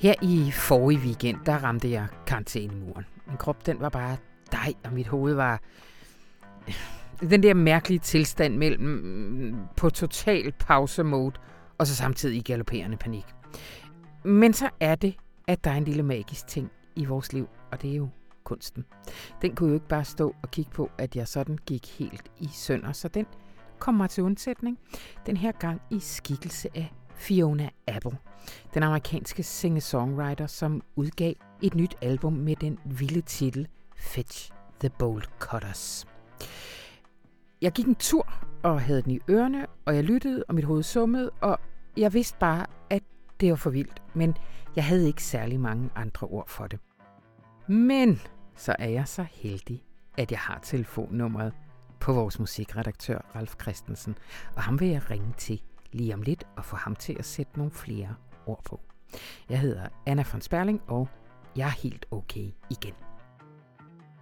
Her i forrige weekend, der ramte jeg karantænemuren. Min krop, den var bare dig, og mit hoved var den der mærkelige tilstand mellem mm, på total pause-mode, og så samtidig i galopperende panik. Men så er det, at der er en lille magisk ting i vores liv, og det er jo kunsten. Den kunne jo ikke bare stå og kigge på, at jeg sådan gik helt i sønder, så den kommer til undsætning. Den her gang i skikkelse af Fiona Apple, den amerikanske singer-songwriter, som udgav et nyt album med den vilde titel Fetch the Bold Cutters. Jeg gik en tur og havde den i ørerne, og jeg lyttede, og mit hoved summede, og jeg vidste bare, at det var for vildt, men jeg havde ikke særlig mange andre ord for det. Men så er jeg så heldig, at jeg har telefonnummeret på vores musikredaktør Ralf Christensen, og ham vil jeg ringe til lige om lidt og få ham til at sætte nogle flere ord på. Jeg hedder Anna von Sperling, og jeg er helt okay igen.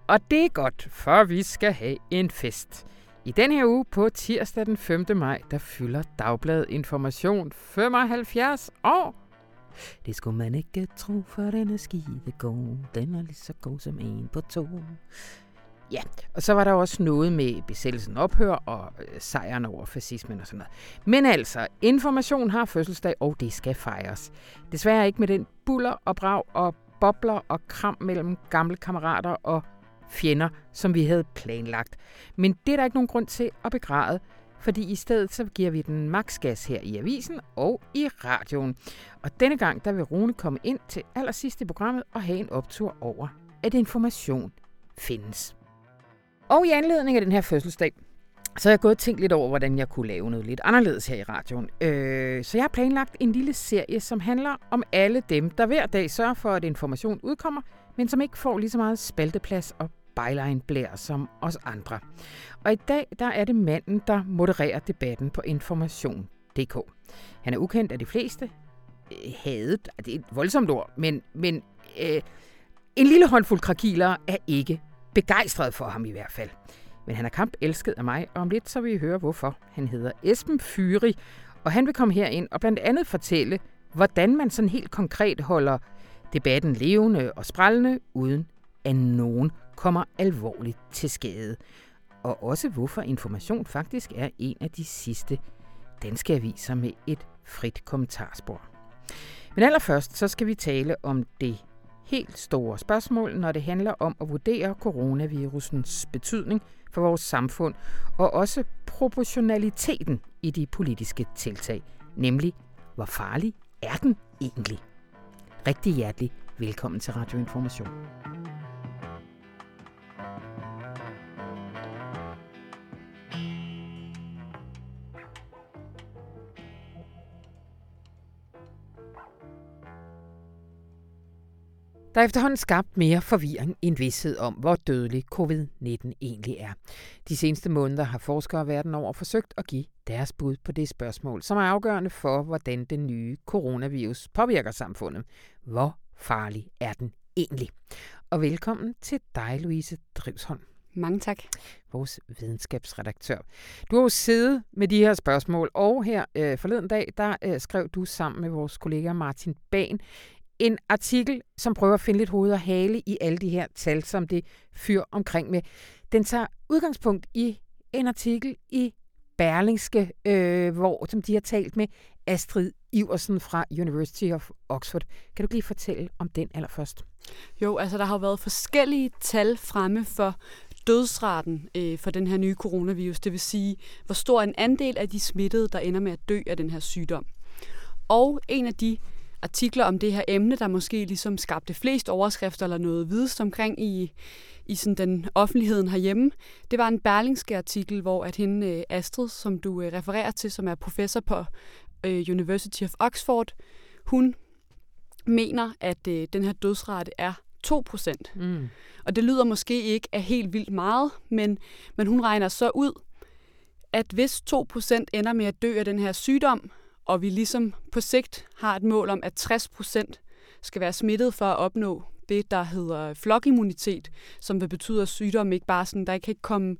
Og det er godt, for vi skal have en fest. I den her uge på tirsdag den 5. maj, der fylder Dagbladet Information 75 år. Det skulle man ikke tro, for den er skide god. Den er lige så god som en på to. Ja, og så var der også noget med besættelsen ophør og øh, sejren over fascismen og sådan noget. Men altså, information har fødselsdag, og det skal fejres. Desværre ikke med den buller og brag og bobler og kram mellem gamle kammerater og fjender, som vi havde planlagt. Men det er der ikke nogen grund til at begræde, fordi i stedet så giver vi den maksgas her i avisen og i radioen. Og denne gang der vil Rune komme ind til allersidst i programmet og have en optur over, at information findes. Og i anledning af den her fødselsdag, så har jeg gået og tænkt lidt over, hvordan jeg kunne lave noget lidt anderledes her i radioen. Øh, så jeg har planlagt en lille serie, som handler om alle dem, der hver dag sørger for, at information udkommer, men som ikke får lige så meget spalteplads og byline blær som os andre. Og i dag der er det manden, der modererer debatten på information.dk. Han er ukendt af de fleste. Øh, hadet, det er et voldsomt ord, men, men øh, en lille håndfuld krakiler er ikke begejstret for ham i hvert fald. Men han er kamp elsket af mig, og om lidt så vil I høre hvorfor. Han hedder Esben Fyri, og han vil komme herind og blandt andet fortælle, hvordan man sådan helt konkret holder debatten levende og sprællende, uden at nogen kommer alvorligt til skade. Og også hvorfor Information faktisk er en af de sidste danske aviser med et frit kommentarspor. Men allerførst så skal vi tale om det helt store spørgsmål, når det handler om at vurdere coronavirusens betydning for vores samfund, og også proportionaliteten i de politiske tiltag, nemlig hvor farlig er den egentlig? Rigtig hjertelig velkommen til Radioinformation. Der er efterhånden skabt mere forvirring end vidshed om, hvor dødelig covid-19 egentlig er. De seneste måneder har forskere verden over forsøgt at give deres bud på det spørgsmål, som er afgørende for, hvordan den nye coronavirus påvirker samfundet. Hvor farlig er den egentlig? Og velkommen til dig, Louise Drivsholm. Mange tak. Vores videnskabsredaktør. Du har jo siddet med de her spørgsmål, og her øh, forleden dag, der øh, skrev du sammen med vores kollega Martin Ban en artikel, som prøver at finde lidt hoved og hale i alle de her tal, som det fyr omkring med. Den tager udgangspunkt i en artikel i Berlingske, øh, hvor som de har talt med Astrid Iversen fra University of Oxford. Kan du lige fortælle om den allerførst? Jo, altså der har jo været forskellige tal fremme for dødsraten øh, for den her nye coronavirus, det vil sige, hvor stor en andel af de smittede, der ender med at dø af den her sygdom. Og en af de artikler om det her emne, der måske ligesom skabte flest overskrifter eller noget videst omkring i, i sådan den offentligheden herhjemme. Det var en berlingske artikel, hvor at hende øh, Astrid, som du øh, refererer til, som er professor på øh, University of Oxford, hun mener, at den her dødsrate er 2 Mm. Og det lyder måske ikke af helt vildt meget, men, men hun regner så ud, at hvis 2% ender med at dø af den her sygdom, og vi ligesom på sigt har et mål om, at 60 procent skal være smittet for at opnå det, der hedder flokimmunitet, som vil betyde, at sygdommen ikke bare sådan, der kan ikke komme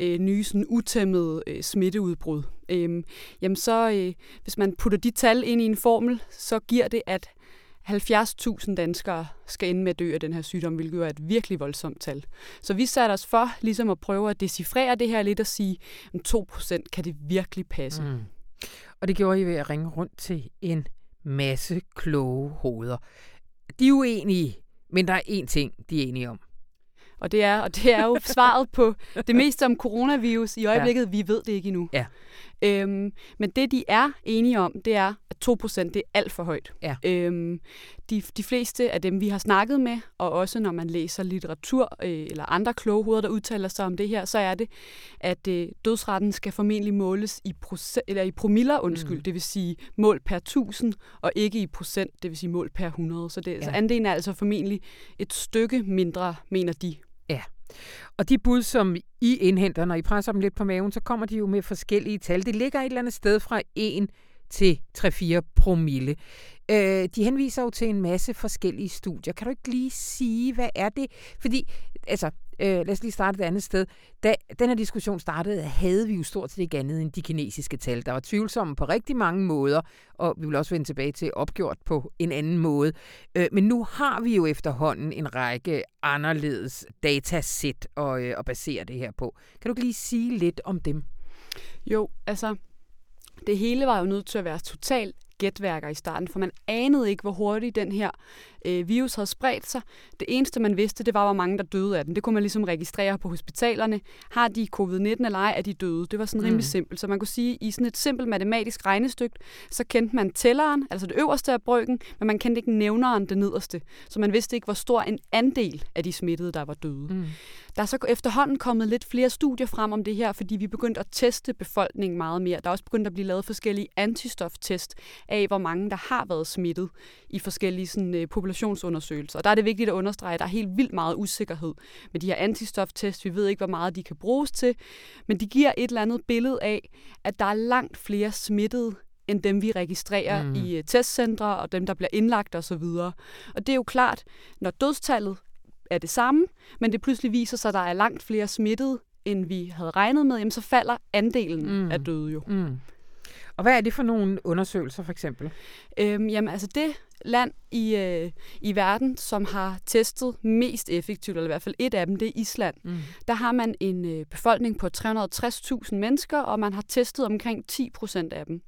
øh, nye sådan utæmmede øh, smitteudbrud. Øh, jamen så, øh, hvis man putter de tal ind i en formel, så giver det, at 70.000 danskere skal ende med at dø af den her sygdom, hvilket jo er et virkelig voldsomt tal. Så vi satte os for ligesom at prøve at decifrere det her lidt og sige, at 2% kan det virkelig passe. Mm. Og det gjorde I ved at ringe rundt til en masse kloge hoveder. De er uenige, men der er én ting, de er enige om. Og det er, og det er jo svaret på det meste om coronavirus i øjeblikket. Ja. Vi ved det ikke endnu. Ja. Øhm, men det, de er enige om, det er, at 2% det er alt for højt. Ja. Øhm, de, de fleste af dem, vi har snakket med, og også når man læser litteratur øh, eller andre kloge hoveder, der udtaler sig om det her, så er det, at øh, dødsretten skal formentlig måles i, procent, eller i promiller, undskyld, mm. det vil sige mål per 1000, og ikke i procent, det vil sige mål per 100. Så, det, ja. så andelen er altså formentlig et stykke mindre, mener de. Og de bud, som I indhenter, når I presser dem lidt på maven, så kommer de jo med forskellige tal. Det ligger et eller andet sted fra 1 til 3-4 promille. Øh, de henviser jo til en masse forskellige studier. Kan du ikke lige sige, hvad er det? Fordi, altså, øh, lad os lige starte et andet sted. Da den her diskussion startede, havde vi jo stort set ikke andet end de kinesiske tal. Der var tvivlsomme på rigtig mange måder, og vi vil også vende tilbage til opgjort på en anden måde. Øh, men nu har vi jo efterhånden en række anderledes datasæt at, øh, at basere det her på. Kan du ikke lige sige lidt om dem? Jo, altså det hele var jo nødt til at være totalt gætværker i starten, for man anede ikke, hvor hurtigt den her øh, virus havde spredt sig. Det eneste, man vidste, det var, hvor mange der døde af den. Det kunne man ligesom registrere på hospitalerne. Har de covid-19 eller ej, er de døde? Det var sådan rimelig mm. simpelt. Så man kunne sige, at i sådan et simpelt matematisk regnestykke, så kendte man tælleren, altså det øverste af bryggen, men man kendte ikke nævneren, det nederste. Så man vidste ikke, hvor stor en andel af de smittede, der var døde. Mm. Der er så efterhånden kommet lidt flere studier frem om det her, fordi vi begyndte at teste befolkningen meget mere. Der er også begyndt at blive lavet forskellige antistoftest af, hvor mange der har været smittet i forskellige sådan, øh, populationsundersøgelser. Og der er det vigtigt at understrege, at der er helt vildt meget usikkerhed med de her antistoftest. Vi ved ikke, hvor meget de kan bruges til, men de giver et eller andet billede af, at der er langt flere smittede end dem, vi registrerer mm. i øh, testcentre og dem, der bliver indlagt osv. Og, og det er jo klart, når dødstallet er det samme, men det pludselig viser sig, at der er langt flere smittede, end vi havde regnet med, jamen så falder andelen mm. af døde jo. Mm. Og hvad er det for nogle undersøgelser for eksempel? Øhm, jamen altså det land i, øh, i verden, som har testet mest effektivt, eller i hvert fald et af dem, det er Island. Mm. Der har man en øh, befolkning på 360.000 mennesker, og man har testet omkring 10 procent af dem.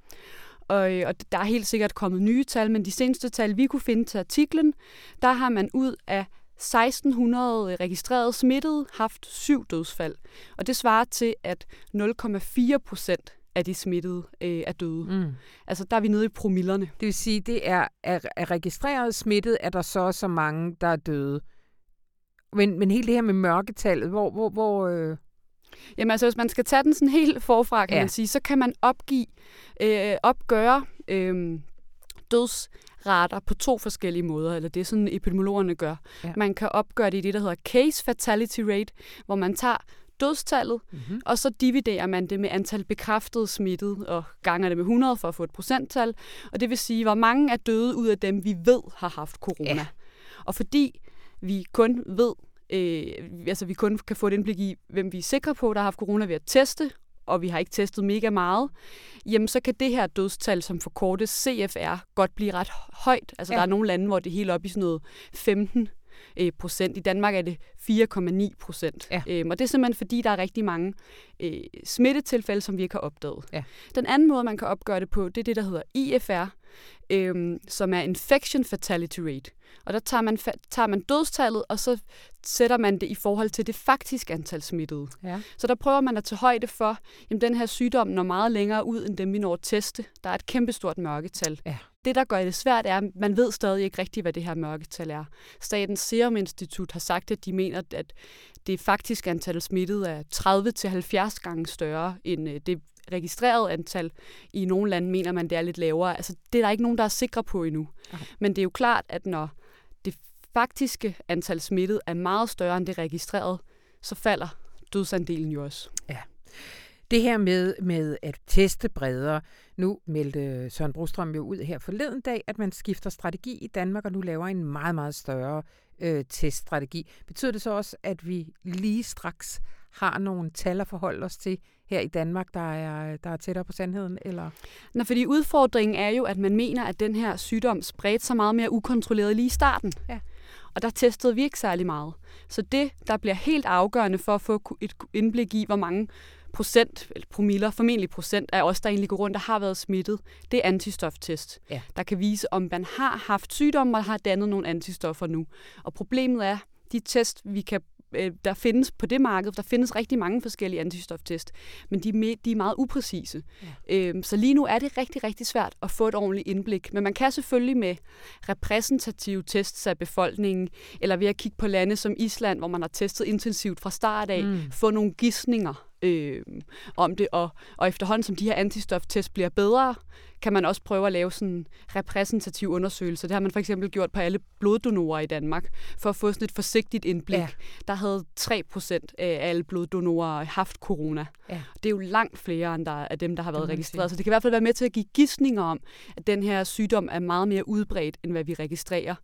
Og, øh, og der er helt sikkert kommet nye tal, men de seneste tal, vi kunne finde til artiklen, der har man ud af 1600 registrerede smittede haft syv dødsfald. Og det svarer til, at 0,4 procent af de smittede øh, er døde. Mm. Altså, der er vi nede i promillerne. Det vil sige, det er, er, er registreret smittet, er der så så mange, der er døde. Men, men hele det her med mørketallet, hvor... hvor, hvor øh... Jamen altså, hvis man skal tage den sådan helt forfra, kan ja. man sige, så kan man opgive, øh, opgøre øh, dødsrater på to forskellige måder, eller det er sådan epidemiologerne gør. Ja. Man kan opgøre det i det, der hedder case fatality rate, hvor man tager dødstallet, mm-hmm. og så dividerer man det med antal bekræftede smittede, og ganger det med 100 for at få et procenttal. Og det vil sige, hvor mange er døde ud af dem, vi ved har haft corona. Ja. Og fordi vi kun ved, øh, altså vi kun kan få et indblik i, hvem vi er sikre på, der har haft corona ved at teste, og vi har ikke testet mega meget, jamen så kan det her dødstal, som forkortes CFR, godt blive ret højt. Altså ja. der er nogle lande, hvor det er helt op i sådan noget 15 øh, procent. I Danmark er det 4,9 procent. Ja. Øhm, og det er simpelthen fordi, der er rigtig mange øh, smittetilfælde, som vi ikke har opdaget. Ja. Den anden måde, man kan opgøre det på, det er det, der hedder IFR, øh, som er Infection Fatality Rate. Og der tager man, tager man dødstallet, og så sætter man det i forhold til det faktiske antal smittede. Ja. Så der prøver man at tage højde for, at den her sygdom når meget længere ud, end dem vi når at teste. Der er et kæmpestort mørketal. Ja. Det, der gør det svært, er, at man ved stadig ikke rigtigt, hvad det her mørketal er. Statens Serum Institut har sagt, at de mener, at det faktiske antal smittede er 30-70 gange større end øh, det registrerede antal. I nogle lande mener man, det er lidt lavere. Altså, det er der ikke nogen, der er sikre på endnu. Okay. Men det er jo klart, at når det faktiske antal smittede er meget større end det registrerede, så falder dødsandelen jo også. Ja. Det her med, med at teste bredere. Nu meldte Søren Brostrøm jo ud her forleden dag, at man skifter strategi i Danmark, og nu laver en meget, meget større øh, teststrategi. Betyder det så også, at vi lige straks har nogle tal at forholde os til her i Danmark, der er, der er tættere på sandheden? Eller? Nå, fordi udfordringen er jo, at man mener, at den her sygdom spredte sig meget mere ukontrolleret lige i starten. Ja. Og der testede vi ikke særlig meget. Så det, der bliver helt afgørende for at få et indblik i, hvor mange procent, eller promiller, formentlig procent af os, der egentlig går rundt og har været smittet, det er antistoftest, ja. der kan vise, om man har haft sygdom og har dannet nogle antistoffer nu. Og problemet er, de test, vi kan øh, der findes på det marked, der findes rigtig mange forskellige antistoftest, men de er, med, de er meget upræcise. Ja. Øhm, så lige nu er det rigtig, rigtig svært at få et ordentligt indblik. Men man kan selvfølgelig med repræsentative tests af befolkningen, eller ved at kigge på lande som Island, hvor man har testet intensivt fra start af, mm. få nogle gissninger øh, om det. Og, og efterhånden som de her antistoftest bliver bedre, kan man også prøve at lave sådan en repræsentativ undersøgelse. Det har man for eksempel gjort på alle bloddonorer i Danmark, for at få sådan et forsigtigt indblik. Ja. Der havde 3% af alle bloddonorer haft corona. Ja. Det er jo langt flere end der, af dem, der har været registreret. Så det kan i hvert fald være med til at give gidsninger om, at den her sygdom er meget mere udbredt, end hvad vi registrerer.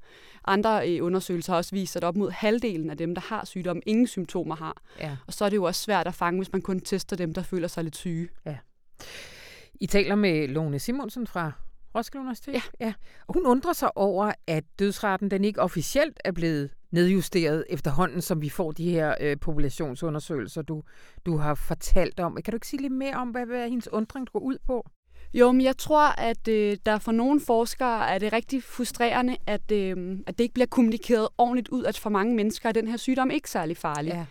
Andre øh, undersøgelser har også vist, at op mod halvdelen af dem, der har sygdom, ingen symptomer har. Ja. Og så er det jo også svært at fange, hvis man kun tester dem, der føler sig lidt syge. Ja. I taler med Lone Simonsen fra Roskilde Universitet. Ja. ja. Og hun undrer sig over, at dødsraten den ikke officielt er blevet nedjusteret efterhånden, som vi får de her øh, populationsundersøgelser, du, du har fortalt om. Kan du ikke sige lidt mere om, hvad, hvad hendes undring går ud på? Jo, men jeg tror, at øh, der for nogle forskere er det rigtig frustrerende, at, øh, at det ikke bliver kommunikeret ordentligt ud, at for mange mennesker er den her sygdom ikke særlig farlig. Ja.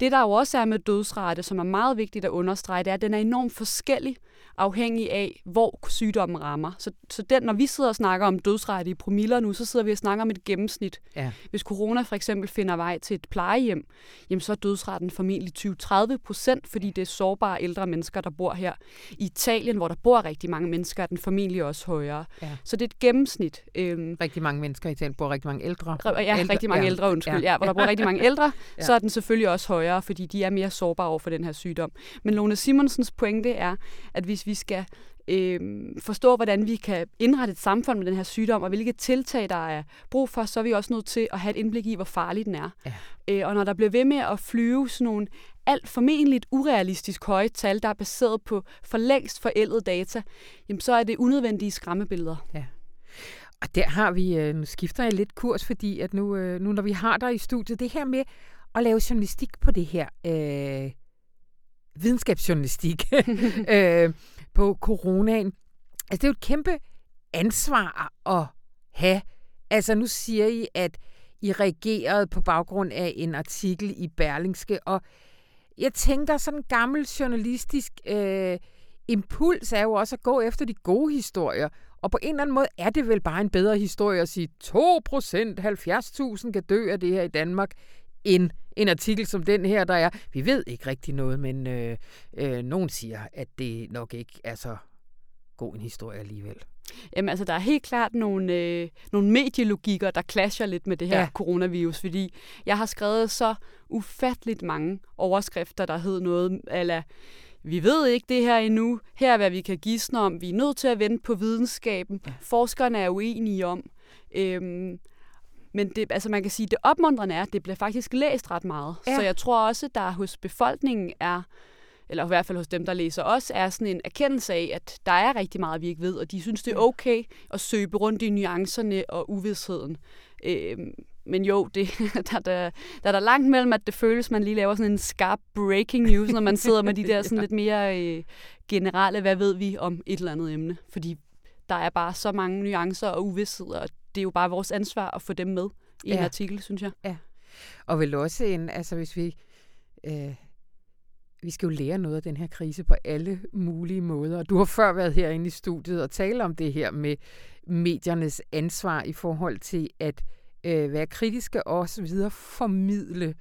Det, der jo også er med dødsrate, som er meget vigtigt at understrege, det er, at den er enormt forskellig afhængig af, hvor sygdommen rammer. Så, så den, når vi sidder og snakker om dødsrate i promiller nu, så sidder vi og snakker om et gennemsnit. Ja. Hvis corona for eksempel finder vej til et plejehjem, jamen så er dødsraten formentlig 20-30 procent, fordi det er sårbare ældre mennesker, der bor her. I Italien, hvor der bor rigtig mange mennesker, er den formentlig også højere. Ja. Så det er et gennemsnit. Øhm, rigtig mange mennesker i Italien bor rigtig mange ældre. Ja, ældre, rigtig mange ja. ældre, undskyld. Ja. ja, hvor der bor rigtig mange ældre, ja. så er den selvfølgelig også højere, fordi de er mere sårbare over for den her sygdom. Men Lone Simonsens pointe er, at hvis vi skal øh, forstå, hvordan vi kan indrette et samfund med den her sygdom, og hvilke tiltag, der er brug for, så er vi også nødt til at have et indblik i, hvor farlig den er. Ja. Øh, og når der bliver ved med at flyve sådan nogle alt formentligt urealistisk høje tal, der er baseret på for længst forældede data, jamen så er det unødvendige skræmmebilleder. Ja. Og der har vi, øh, nu skifter jeg lidt kurs, fordi at nu, øh, nu når vi har dig i studiet, det her med at lave journalistik på det her, øh, videnskabsjournalistik, øh, på coronaen. Altså, det er jo et kæmpe ansvar at have. Altså, nu siger I, at I reagerede på baggrund af en artikel i Berlingske, og jeg tænker, sådan en gammel journalistisk øh, impuls er jo også at gå efter de gode historier. Og på en eller anden måde er det vel bare en bedre historie at sige, 2 procent, 70.000 kan dø af det her i Danmark, end en artikel som den her, der er. Vi ved ikke rigtig noget, men øh, øh, nogen siger, at det nok ikke er så god en historie alligevel. Jamen altså, der er helt klart nogle, øh, nogle medielogikker, der clasher lidt med det her ja. coronavirus, fordi jeg har skrevet så ufatteligt mange overskrifter, der hed noget, eller vi ved ikke det her endnu, her er hvad vi kan gisne om, vi er nødt til at vente på videnskaben, ja. forskerne er uenige om. Øhm, men det, altså man kan sige, det opmuntrende er, at det bliver faktisk læst ret meget. Ja. Så jeg tror også, der hos befolkningen er, eller i hvert fald hos dem, der læser os, er sådan en erkendelse af, at der er rigtig meget, vi ikke ved, og de synes, det er okay at søge rundt i nuancerne og uvidsheden. Øh, men jo, det, der, der, der er der langt mellem, at det føles, man lige laver sådan en skarp breaking news, når man sidder med de der sådan lidt mere øh, generelle, hvad ved vi om et eller andet emne. Fordi der er bare så mange nuancer og uvidsheder, og det er jo bare vores ansvar at få dem med i ja. en artikel, synes jeg. Ja. Og vel også en, altså hvis vi, øh, vi skal jo lære noget af den her krise på alle mulige måder. Du har før været herinde i studiet og tale om det her med mediernes ansvar i forhold til at øh, være kritiske og også videre formidle,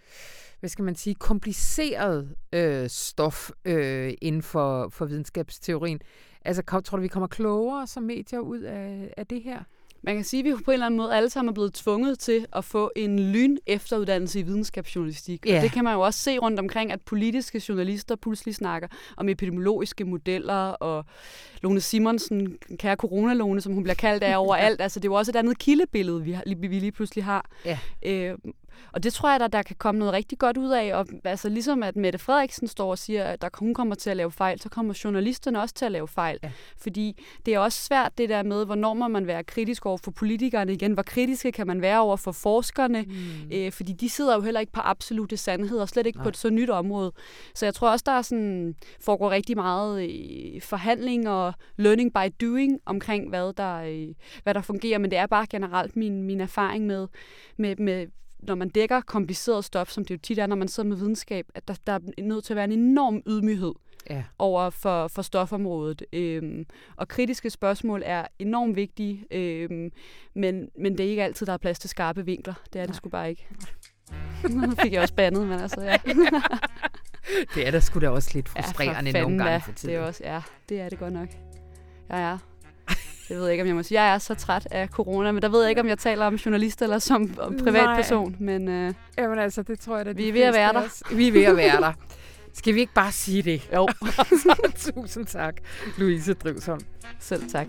hvad skal man sige, kompliceret øh, stof øh, inden for, for videnskabsteorien. Altså, tror du, vi kommer klogere som medier ud af, af det her? Man kan sige, at vi på en eller anden måde alle sammen er blevet tvunget til at få en lyn efteruddannelse i videnskabsjournalistik. Yeah. Og det kan man jo også se rundt omkring, at politiske journalister pludselig snakker om epidemiologiske modeller, og Lone Simonsen, kære coronalone, som hun bliver kaldt af overalt. altså, det er jo også et andet kildebillede, vi, vi lige pludselig har. Yeah. Øh, og det tror jeg, der, der kan komme noget rigtig godt ud af. Og, altså ligesom at Mette Frederiksen står og siger, at der, hun kommer til at lave fejl, så kommer journalisterne også til at lave fejl. Ja. Fordi det er også svært det der med, hvornår må man være kritisk over for politikerne igen, hvor kritiske kan man være over for forskerne, mm. øh, fordi de sidder jo heller ikke på absolute sandheder, slet ikke Nej. på et så nyt område. Så jeg tror også, der er sådan, foregår rigtig meget øh, forhandling og learning by doing omkring, hvad der, øh, hvad der fungerer, men det er bare generelt min, min erfaring med, med, med når man dækker kompliceret stof, som det jo tit er, når man sidder med videnskab, at der, der er nødt til at være en enorm ydmyghed ja. over for, for stofområdet. Øhm, og kritiske spørgsmål er enormt vigtige, øhm, men, men det er ikke altid, der er plads til skarpe vinkler. Det er Nej. det sgu bare ikke. nu fik jeg også bandet, men altså, ja. det er da sgu da også lidt frustrerende ja, nogle gange for tiden. Det er også, ja, det er det godt nok. Ja, ja. Jeg ved ikke, om jeg må sige, jeg er så træt af corona, men der ved jeg ikke, om jeg taler om journalist eller som privatperson. Men, øh, Jamen altså, det tror jeg, at vi er ved at være der. Vi er ved at være der. Skal vi ikke bare sige det? Jo. tusind tak, Louise Drivsholm. Selv tak.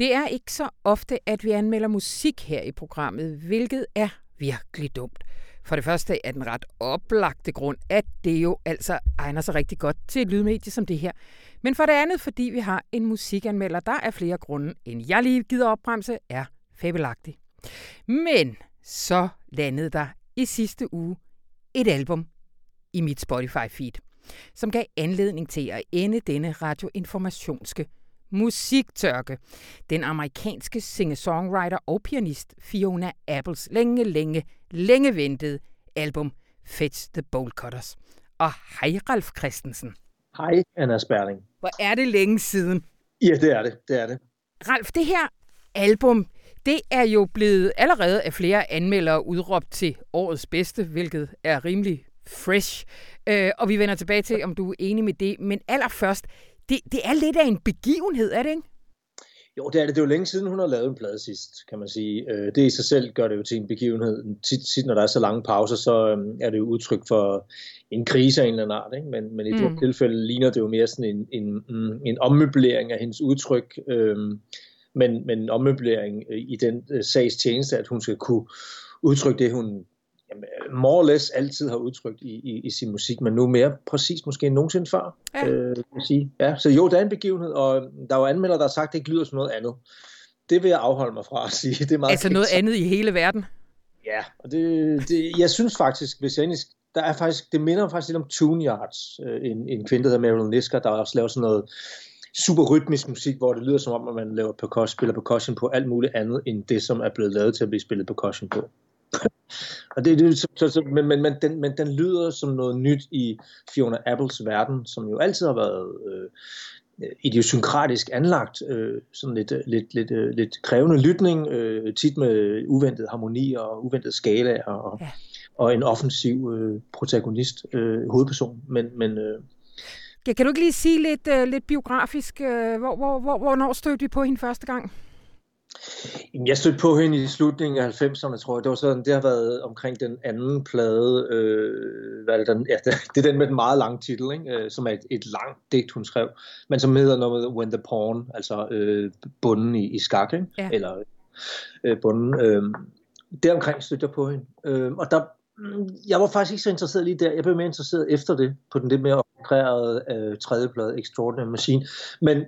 Det er ikke så ofte, at vi anmelder musik her i programmet, hvilket er virkelig dumt. For det første er den ret oplagte grund, at det jo altså egner sig rigtig godt til et lydmedie som det her. Men for det andet, fordi vi har en musikanmelder, der er flere grunde, end jeg lige gider opbremse, er fabelagtig. Men så landede der i sidste uge et album i mit Spotify-feed, som gav anledning til at ende denne radioinformationske musiktørke. Den amerikanske singer-songwriter og pianist Fiona Apples længe, længe, længe ventede album Fetch the Bolt Cutters. Og hej Ralf Christensen. Hej Anna Sperling. Hvor er det længe siden? Ja, det er det. det er det. Ralf, det her album, det er jo blevet allerede af flere anmeldere udråbt til årets bedste, hvilket er rimelig fresh. Øh, og vi vender tilbage til, om du er enig med det. Men allerførst, det, det er lidt af en begivenhed, er det ikke? Jo, det er det. Det er jo længe siden, hun har lavet en plade sidst, kan man sige. Øh, det i sig selv gør det jo til en begivenhed. Tit, tit når der er så lange pauser, så øhm, er det jo udtryk for en krise af en eller anden art. Ikke? Men, men i mm. det tilfælde ligner det jo mere sådan en, en, en ommøblering af hendes udtryk. Øhm, men, men en ommøblering i den øh, sags tjeneste, at hun skal kunne udtrykke det, hun more or less altid har udtrykt i, i, i sin musik, men nu mere præcis måske end nogensinde før. Ja. Øh, kan sige. Ja, så jo, der er en begivenhed, og der er jo anmeldere, der har sagt, at det ikke lyder som noget andet. Det vil jeg afholde mig fra at sige. Det er meget altså noget andet i hele verden? Ja, og det, det, jeg synes faktisk, hvis jeg endelig, der er faktisk, det minder faktisk lidt om Tune Yards, øh, en, en kvinde, der hedder Marilyn Nisker, der også laver sådan noget super rytmisk musik, hvor det lyder som om, at man laver percussion, spiller percussion på alt muligt andet, end det, som er blevet lavet til at blive spillet percussion på. og det, det, så, så, men, men, men, den, men den lyder som noget nyt i Fiona Apples verden, som jo altid har været øh, idiosynkratisk anlagt, øh, sådan lidt, lidt, lidt, øh, lidt krævende lytning, øh, tit med uventet harmoni og uventet skala og, ja. og en offensiv øh, protagonist, øh, hovedperson. Men, men øh, kan du ikke lige sige lidt, uh, lidt biografisk, uh, hvor, hvor, hvor, hvornår stødte vi på hende første gang? Jeg stødte på hende i slutningen af 90'erne, tror jeg. Det var sådan, det har været omkring den anden plade, øh, hvad er det, den, ja, det, er den med den meget lange titel, ikke? Øh, som er et, et langt digt, hun skrev, men som hedder noget med When the Pawn, altså øh, bunden i, i skak, ikke? Ja. eller øh, bunden. Øh, deromkring stødte jeg på hende. Øh, og der, jeg var faktisk ikke så interesseret lige der. Jeg blev mere interesseret efter det, på den lidt mere koncentrerede øh, tredje plade, Extraordinary Machine. Men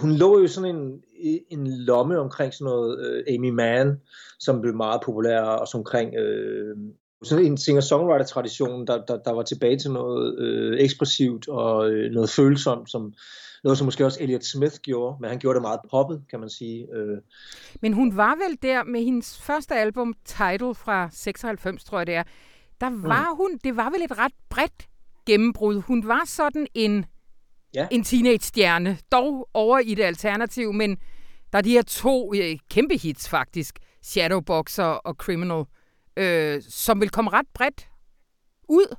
hun lå jo sådan en, en lomme omkring sådan noget øh, Amy Mann, som blev meget populær, og så omkring øh, sådan en singer-songwriter-tradition, der, der, der var tilbage til noget øh, ekspressivt og øh, noget følsomt, som noget som måske også Elliot Smith gjorde, men han gjorde det meget poppet, kan man sige. Øh. Men hun var vel der med hendes første album, Title fra 96, tror jeg det er, der var mm. hun, det var vel et ret bredt gennembrud. Hun var sådan en ja. en teenage-stjerne, dog over i det alternativ, men der er de her to øh, kæmpe hits faktisk, Shadowboxer og Criminal, øh, som vil komme ret bredt ud.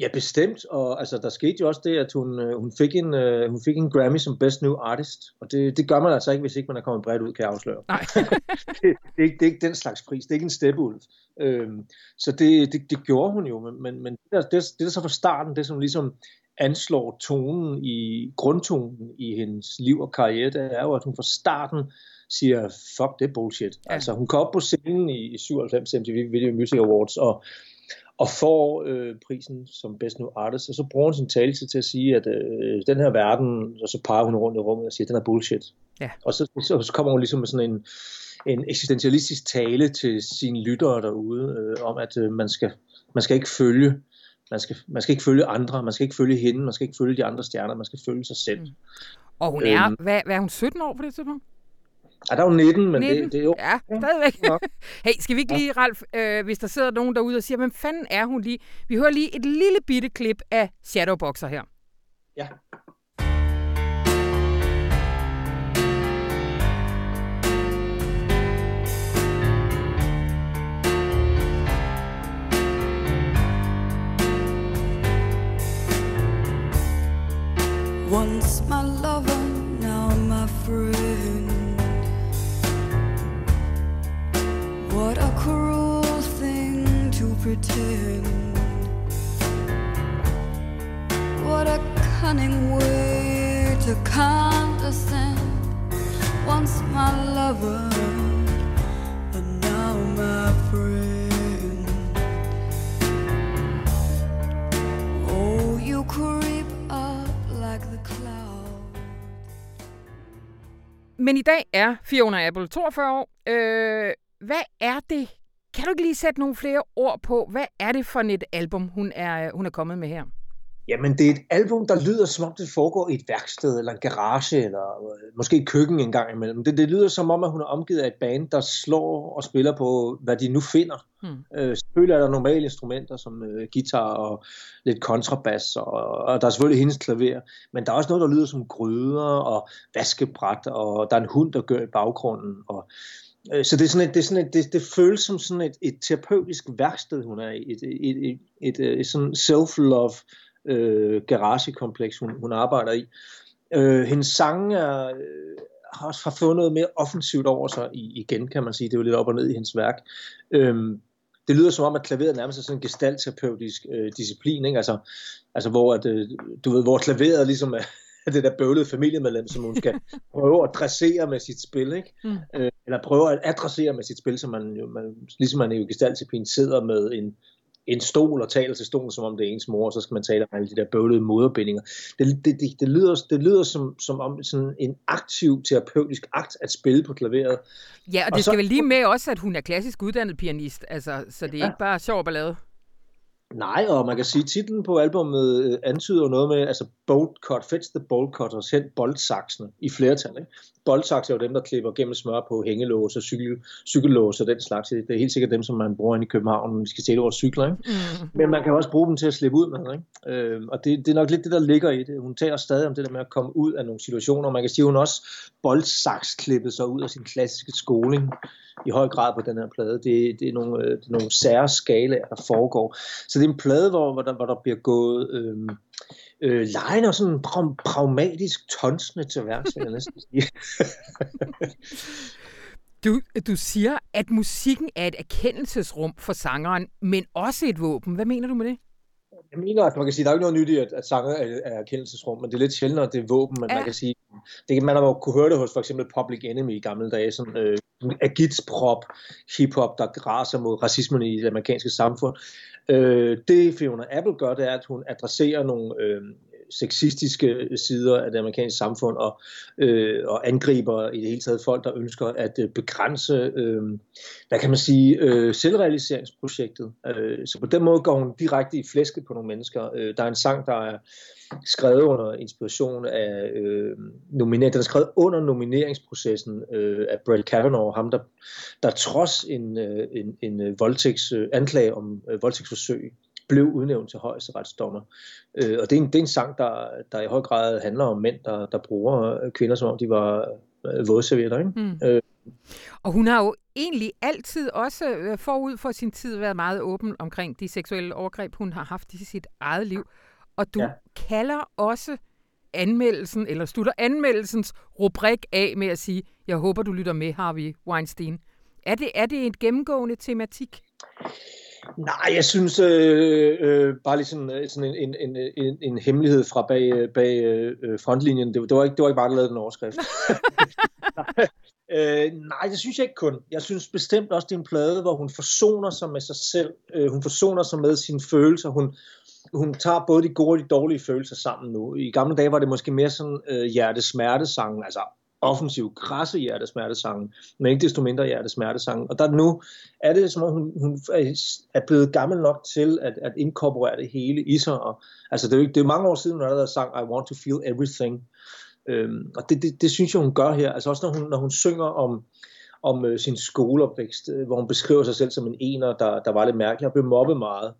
Ja, bestemt. Og altså, der skete jo også det, at hun, øh, hun, fik en, uh, hun fik en Grammy som Best New Artist. Og det, det gør man altså ikke, hvis ikke man er kommet bredt ud, kan jeg afsløre. Nej. det, det, er ikke, det er ikke den slags pris. Det er ikke en steppeulv. Øhm, så det, det, det gjorde hun jo. Men, men, men det, der, det, det der så fra starten, det som ligesom anslår tonen i grundtonen i hendes liv og karriere, det er jo, at hun fra starten siger, fuck det bullshit. Ja. Altså hun kom op på scenen i, i 97 MTV Video Music Awards, og og får øh, prisen som Best New Artist, og så bruger hun sin talelse til at sige, at øh, den her verden, og så peger hun rundt i rummet og siger, den er bullshit. Ja. Og så, så, så kommer hun ligesom med sådan en, en eksistentialistisk tale til sine lyttere derude, øh, om at øh, man, skal, man skal ikke følge man skal, man skal ikke følge andre, man skal ikke følge hende, man skal ikke følge de andre stjerner, man skal følge sig selv. Mm. Og hun er, øhm, hvad, hvad er hun, 17 år på det tidspunkt? Ja, der er jo 19, men 19? Det, det er jo... Ja, stadigvæk. Ja. hey, skal vi ikke lige, Ralf, øh, hvis der sidder nogen derude og siger, hvem fanden er hun lige? Vi hører lige et lille bitte klip af Shadowboxer her. Ja. Once my lover, now my friend What a cruel thing to pretend. What a cunning way to condescend. Once my lover, and now my friend. Oh, you creep Men i dag er Fiona Apple 42 år. Øh, hvad er det? Kan du ikke lige sætte nogle flere ord på, hvad er det for et album, hun er, øh, hun er kommet med her? Jamen, det er et album, der lyder som om det foregår i et værksted, eller en garage, eller øh, måske et køkken en gang imellem. Det, det lyder som om, at hun er omgivet af et band, der slår og spiller på, hvad de nu finder. Hmm. Øh, selvfølgelig er der normale instrumenter, som øh, guitar og lidt kontrabas, og, og der er selvfølgelig hendes klaver, men der er også noget, der lyder som gryder og vaskebræt, og der er en hund, der gør i baggrunden, og Øh, så det er sådan et, det, er sådan et, det, det føles som sådan et, et terapeutisk værksted, hun er i. Et, et, et, et, et, et sådan self-love øh, garagekompleks, hun, hun arbejder i. Øh, hendes sange er, øh, har også har fået noget mere offensivt over sig i, igen, kan man sige. Det er jo lidt op og ned i hendes værk. Øh, det lyder som om, at klaveret nærmest er sådan en gestaltterapeutisk øh, disciplin, ikke? Altså, altså hvor, at, øh, du ved, hvor klaveret ligesom er, det der bøvlede familiemedlem, som hun skal prøve at dressere med sit spil, ikke? Mm. Øh, eller prøve at adressere med sit spil, så man, jo, man ligesom man jo gestaltepin sidder med en, en stol og taler til stolen, som om det er ens mor, og så skal man tale om alle de der bøvlede moderbindinger. Det, det, det, det, lyder, det lyder som, som om sådan en aktiv terapeutisk akt at spille på klaveret. Ja, og det og skal så, vel lige med også, at hun er klassisk uddannet pianist, altså, så det er ja. ikke bare sjov ballade. Nej, og man kan sige, at titlen på albumet øh, antyder noget med, altså bolt cut, fetch the bolt cutters, hen boldsaksene i flertal. Ikke? Boldsaks er jo dem, der klipper gennem smør på hængelås og cykel, cykellås og den slags. Det er helt sikkert dem, som man bruger inde i København, når vi skal stille vores cykler. Ikke? Mm. Men man kan også bruge dem til at slippe ud med. Ikke? Øh, og det, det er nok lidt det, der ligger i det. Hun taler stadig om det der med at komme ud af nogle situationer. Man kan sige, at hun også boldsaks klippet sig ud af sin klassiske skoling i høj grad på den her plade. Det, det, er, nogle, øh, det er nogle sære skalaer, der foregår. Så det er en plade, hvor, hvor, der, hvor der bliver gået øh, øh, lejen og sådan pra- pragmatisk tonsende til værks, vil jeg næsten sige. Du, du siger, at musikken er et erkendelsesrum for sangeren, men også et våben. Hvad mener du med det? Jeg mener, at man kan sige, at der er ikke noget nyt i, at, at sanger er, er erkendelsesrum, men det er lidt sjældent, at det er våben, men ja. man kan sige, det, man har jo kunne høre det hos for eksempel Public Enemy i gamle dage, sådan øh, agitsprop hiphop, der raser mod racismen i det amerikanske samfund. Øh, det Fiona Apple gør, det er, at hun adresserer nogle øh, sexistiske sider af det amerikanske samfund og, øh, og angriber i det hele taget folk, der ønsker at øh, begrænse, øh, hvad kan man sige, øh, selvrealiseringsprojektet. Øh, så på den måde går hun direkte i flæsket på nogle mennesker. Øh, der er en sang, der er skrevet under inspiration af øh, nominering. Den er skrevet under nomineringsprocessen øh, af Brett Kavanaugh, ham der, der trods en, øh, en, en øh, voldtægts, øh, anklage om øh, voldtægtsforsøg blev udnævnt til højesteretsdommer. Øh, og det er, en, det er en sang, der, der i høj grad handler om mænd, der, der bruger kvinder, som om de var øh, vådservietter. Ikke? Mm. Øh, Og hun har jo egentlig altid også øh, forud for sin tid været meget åben omkring de seksuelle overgreb, hun har haft i sit eget liv. Og du ja kalder også anmeldelsen, eller slutter anmeldelsens rubrik af med at sige, jeg håber, du lytter med, Harvey Weinstein. Er det, er det et gennemgående tematik? Nej, jeg synes øh, øh, bare lige sådan, øh, sådan en, en, en, en hemmelighed fra bag, øh, bag øh, frontlinjen. Det, det, var ikke, det var ikke bare, at lavede den overskrift. øh, nej, det synes jeg ikke kun. Jeg synes bestemt også, det er en plade, hvor hun forsoner sig med sig selv. Øh, hun forsoner sig med sine følelser. Hun, hun tager både de gode og de dårlige følelser sammen nu. I gamle dage var det måske mere sådan øh, hjertesmertesangen, altså offensiv, krasse hjertesmertesangen, men ikke desto mindre hjertesmertesangen. Og der nu er det som om hun, hun er blevet gammel nok til at, at inkorporere det hele i sig. Og, altså det er jo ikke, det er mange år siden, hun har sang I want to feel everything. Øhm, og det, det, det, synes jeg, hun gør her. Altså også når hun, når hun synger om, om øh, sin skoleopvækst, øh, hvor hun beskriver sig selv som en ener, der, der var lidt mærkelig og blev mobbet meget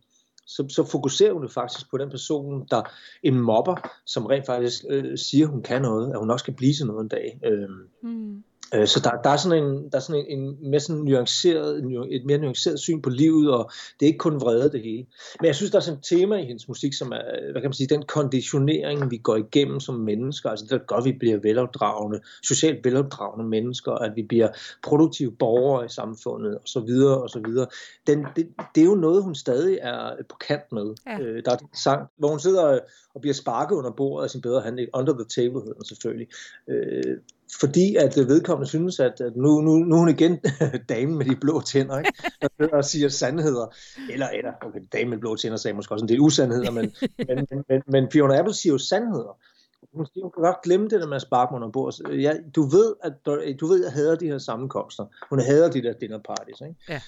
så, så fokuserer hun jo faktisk på den person, der en mobber, som rent faktisk øh, siger, hun kan noget, at hun også skal blive sådan noget en dag. Øh, mm. Øh, så der, der er sådan en, der er sådan en, en mere sådan nuanceret, et mere nuanceret syn på livet, og det er ikke kun vrede det hele. Men jeg synes, der er sådan et tema i hendes musik, som er, hvad kan man sige, den konditionering, vi går igennem som mennesker, altså det der gør, at vi bliver velopdragende, socialt velopdragende mennesker, at vi bliver produktive borgere i samfundet, og så videre, og så videre. Den, det, det er jo noget, hun stadig er på kant med. Ja. Øh, der er en sang, hvor hun sidder og bliver sparket under bordet af sin bedre handling, under the table hedder den selvfølgelig. Øh, fordi at vedkommende synes, at, nu, nu, nu er hun igen damen med de blå tænder, ikke? der og siger sandheder. Eller, eller okay, damen med blå tænder sagde måske også en del usandheder, men, men, men, men, men Fiona Apple siger jo sandheder. Hun, siger, hun kan godt glemme det der med at sparke mig bord. Ja, du ved, at du ved, at jeg hader de her sammenkomster. Hun hader de der dinner parties. Ikke? Ja.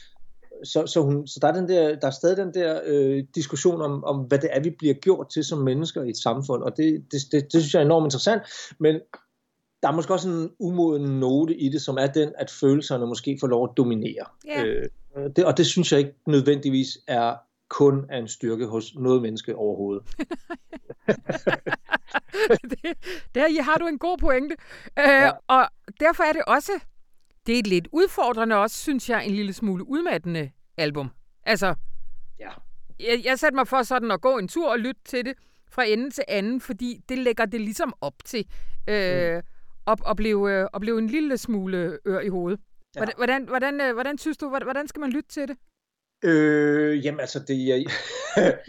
Så, så, hun, så der, er den der, der er stadig den der øh, diskussion om, om, hvad det er, vi bliver gjort til som mennesker i et samfund, og det, det, det, det synes jeg er enormt interessant, men der er måske også en umoden note i det, som er den, at følelserne måske får lov at dominere. Yeah. Øh, det, og det synes jeg ikke nødvendigvis er kun af en styrke hos noget menneske overhovedet. det, der har du en god pointe. Øh, ja. Og derfor er det også, det er et lidt udfordrende også, synes jeg, en lille smule udmattende album. Altså, ja. jeg, jeg satte mig for sådan at gå en tur og lytte til det fra ende til anden, fordi det lægger det ligesom op til. Øh, mm og, og, blive, øh, og blive en lille smule ør i hovedet. Ja. Hvordan, hvordan, øh, hvordan synes du, hvordan skal man lytte til det? Øh, jamen altså, det, jeg,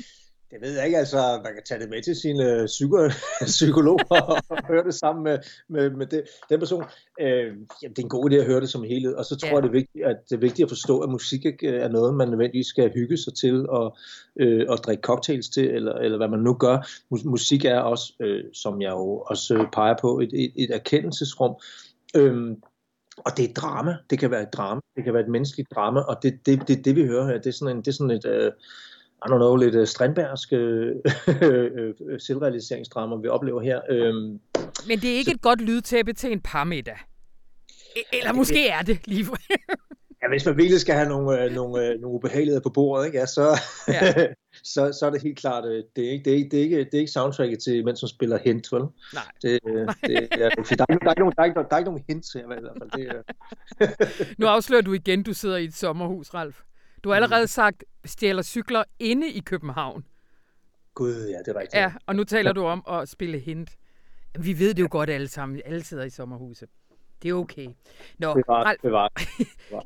det ved jeg ikke, altså man kan tage det med til sine psyko, psykologer og høre det sammen med, med, med det, den person. Øh, jamen, det er en god idé at høre det som helhed, og så tror ja. jeg, det er, vigtigt, at det er vigtigt at forstå, at musik ikke er noget, man nødvendigvis skal hygge sig til og, øh, og drikke cocktails til, eller, eller hvad man nu gør. Musik er også, øh, som jeg jo også peger på, et, et, et erkendelsesrum. Øh, og det er drama. Det kan være et drama. Det kan være et menneskeligt drama, og det det, det, det, vi hører her. Det er sådan, en, det er sådan et... Øh, I don't know, lidt uh, strandbærsk uh, selvrealiseringsdrama, vi oplever her. Um, Men det er ikke så, et godt lydtæppe til en parmiddag. E- eller måske er det lige Ja, hvis man virkelig skal have nogle, øh, nogle, øh, nogle ubehageligheder på bordet, ikke? Ja, så, ja. så, så er det helt klart, øh, det er ikke, det er ikke, det er ikke, det er ikke soundtracket til, mens man spiller hint, vel? Nej. Det, øh, det, der, er, der, er ikke nogen, der, er ikke, der er ikke nogen hints her, i hvert fald. Det, øh. nu afslører du igen, du sidder i et sommerhus, Ralf. Du har allerede sagt, stjæler cykler inde i København. Gud, ja, det er rigtigt. Ja, og nu taler du om at spille hint. Vi ved det jo godt alle sammen. Alle sidder i sommerhuset. Det er okay. Nå, det var, det var.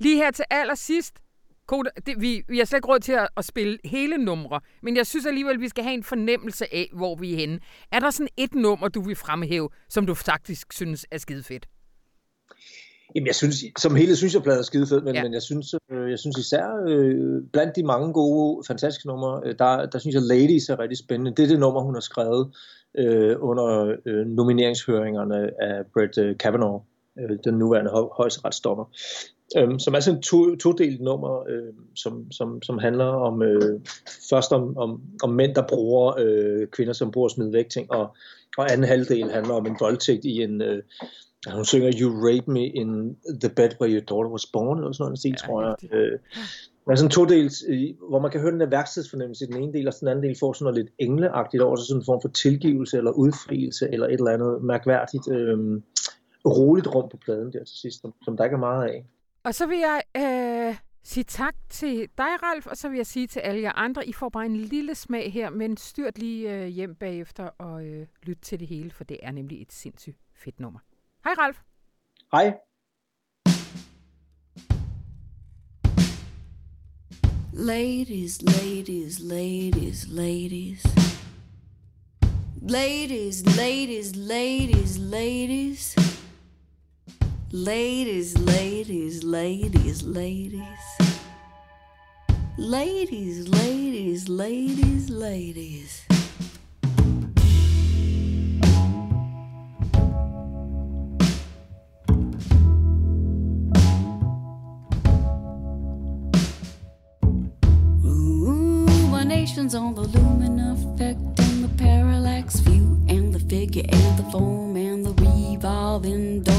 lige her til allersidst, Koda, det, vi, vi har slet ikke råd til at, at spille hele numre, men jeg synes alligevel, at vi skal have en fornemmelse af, hvor vi er henne. Er der sådan et nummer, du vil fremhæve, som du faktisk synes er skide fedt? Jamen, jeg synes, som hele synes jeg, pladen er skide fed, men, ja. men jeg, synes, øh, jeg synes især øh, blandt de mange gode, fantastiske numre, øh, der, der synes jeg, Ladies er rigtig spændende. Det er det nummer, hun har skrevet øh, under øh, nomineringshøringerne af Brett øh, Kavanaugh øh, den nuværende hø- højesteretsdommer. Øhm, som er sådan en to, to-delt nummer, øh, som, som, som handler om øh, først om, om, om mænd, der bruger øh, kvinder, som bruger at smide væk ting, og, og anden halvdel handler om en voldtægt i en... Øh, hun synger You Rape Me in the Bed Where Your Daughter Was Born, eller sådan noget, stil, ja, tror jeg. Øh, der er sådan to del, hvor man kan høre den der værkstedsfornemmelse i den ene del, og den anden del får sådan noget lidt engleagtigt over, så sådan en form for tilgivelse eller udfrielse, eller et eller andet mærkværdigt. Øh, roligt rum på pladen der til sidst, som, som der ikke er meget af. Og så vil jeg øh, sige tak til dig, Ralf, og så vil jeg sige til alle jer andre, I får bare en lille smag her, men styrt lige øh, hjem bagefter og øh, lyt til det hele, for det er nemlig et sindssygt fedt nummer. Hej Ralf. Hej. Ladies, ladies, ladies, ladies. Ladies, ladies, ladies, ladies. Ladies, ladies, ladies, ladies. Ladies, ladies, ladies, ladies. On the lumen effect and the parallax view and the figure and the form and the revolving door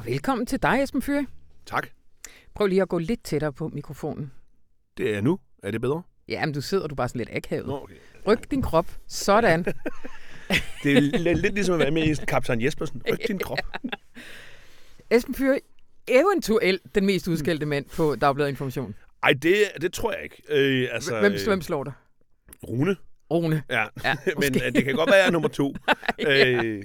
Og velkommen til dig, Esben Fyre. Tak. Prøv lige at gå lidt tættere på mikrofonen. Det er nu. Er det bedre? Ja, men du sidder du bare sådan lidt akavet. Nå, okay. Ryk din krop. Sådan. Det er lidt, ligesom at være med i Kaptajn Jespersen. Ryk din krop. Esben Fyre, eventuelt den mest udskældte mand på Dagbladet Information. Ej, det, det tror jeg ikke. Øh, altså, Hvem, øh, hvem slår dig? Rune. Rune. Ja, Ja, men øh, det kan godt være, at jeg er nummer to. øh,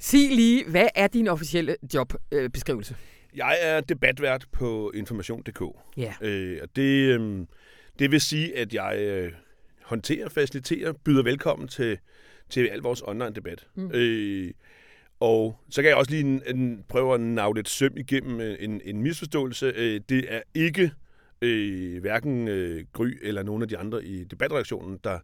Sig lige, hvad er din officielle jobbeskrivelse? jeg er debatvært på information.dk. Ja. Øh, og det, øh, det vil sige, at jeg øh, håndterer, faciliterer, byder velkommen til, til al vores online-debat. Mm. Øh, og så kan jeg også lige en, en, prøve at navle et søm igennem øh, en, en misforståelse. Øh, det er ikke øh, hverken øh, Gry eller nogen af de andre i debatreaktionen, der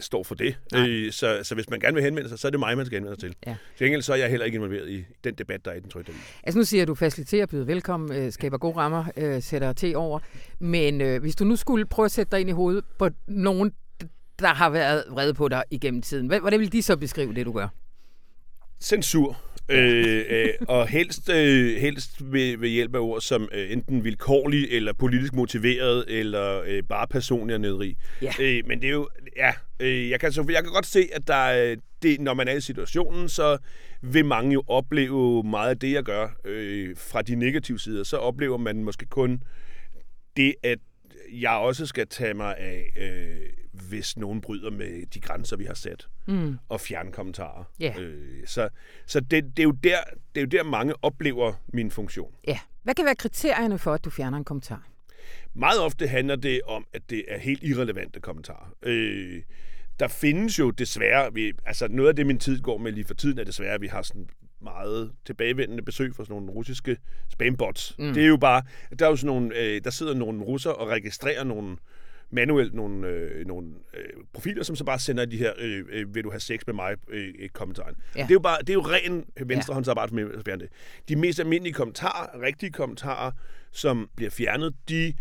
står for det. Øh, så, så hvis man gerne vil henvende sig, så er det mig, man skal henvende sig til. Ja. Til gengæld så er jeg heller ikke involveret i den debat, der er i den trykte avis. Altså nu siger du faciliterer, byder velkommen, øh, skaber gode rammer, øh, sætter til over. Men øh, hvis du nu skulle prøve at sætte dig ind i hovedet på nogen, der har været vrede på dig igennem tiden, hvordan vil de så beskrive det, du gør? Censur. Øh, øh, og helst, øh, helst ved, ved hjælp af ord som øh, enten vilkårlig, eller politisk motiveret, eller øh, bare personlig og nedrig. Ja. Øh, men det er jo, ja, øh, jeg, kan, så, jeg kan godt se, at der, er- det, når man er i situationen, så vil mange jo opleve meget af det, jeg gør øh, fra de negative sider. Så oplever man måske kun det, at jeg også skal tage mig af, øh, hvis nogen bryder med de grænser, vi har sat Mm. og fjerne kommentarer. Ja. Øh, så så det, det, er jo der, det er jo der, mange oplever min funktion. Ja. Hvad kan være kriterierne for, at du fjerner en kommentar? Meget ofte handler det om, at det er helt irrelevante kommentarer. Øh, der findes jo desværre, vi, altså noget af det, min tid går med lige for tiden, er desværre, at vi har sådan meget tilbagevendende besøg fra sådan nogle russiske spambots. Mm. Det er jo bare, der er jo sådan nogle, øh, der sidder nogle russer og registrerer nogle manuelt nogle, øh, nogle øh, profiler, som så bare sender de her, øh, øh, vil du have sex med mig, øh, øh, kommentaren. Ja. Ja. Det er jo bare, det er jo ren venstrehåndsarbejde med at fjerne det. De mest almindelige kommentarer, rigtige kommentarer, som bliver fjernet, de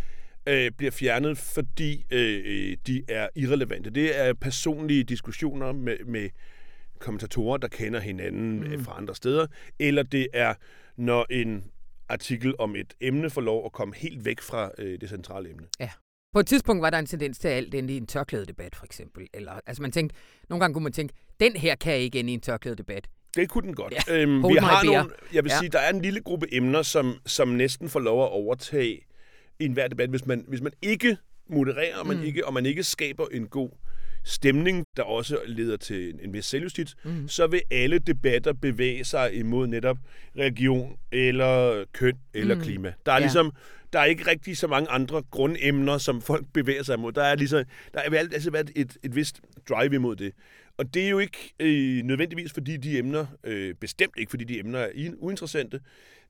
øh, bliver fjernet, fordi øh, øh, de er irrelevante. Det er personlige diskussioner med, med kommentatorer, der kender hinanden mm. fra andre steder, eller det er, når en artikel om et emne får lov at komme helt væk fra øh, det centrale emne. På et tidspunkt var der en tendens til at alt ende i en tørklædedebat, for eksempel. Eller, altså man tænkte, nogle gange kunne man tænke, den her kan ikke ende i en tørklædedebat. Det kunne den godt. Ja, Øhm, vi har beer. nogle, jeg vil Ja. ja. sige, der er en lille gruppe emner, som, som næsten får lov at overtage i enhver debat, hvis man, hvis man ikke modererer, mm. man ikke, og man ikke skaber en god stemning, der også leder til en, en vis selvjustits, mm. så vil alle debatter bevæge sig imod netop religion, eller køn, eller mm. klima. Der er Ja. ligesom, der er ikke rigtig så mange andre grundemner, som folk bevæger sig imod. Der er ligesom, der er altid altså været et, et vist drive imod det. Og det er jo ikke øh, nødvendigvis, fordi de emner, øh, bestemt ikke, fordi de emner er uinteressante.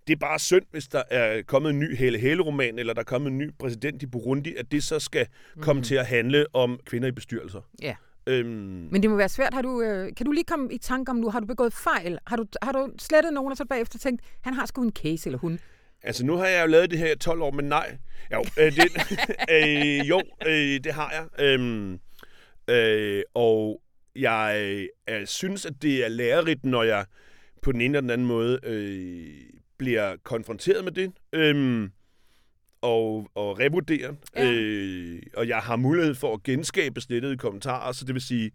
Det er bare synd, hvis der er kommet en ny Helle Helle-roman, eller der er kommet en ny præsident i Burundi, at det så skal komme til at handle om kvinder i bestyrelser. Ja. Øhm, Men det må være svært. Har du, øh, kan du lige komme i tanke om nu, har du begået fejl? Har du, har du slettet nogen, og så bagefter tænkt, han har sgu en case, eller hun? Altså, nu har jeg jo lavet det her i 12 år, men nej. Jo, øh, det, øh, jo øh, det har jeg. Øhm, øh, og jeg øh, synes, at det er lærerigt, når jeg på den ene eller den anden måde øh, bliver konfronteret med det. Øhm, og, og revurdere. Ja. Øh, og jeg har mulighed for at genskabe slettede kommentarer, så det vil sige,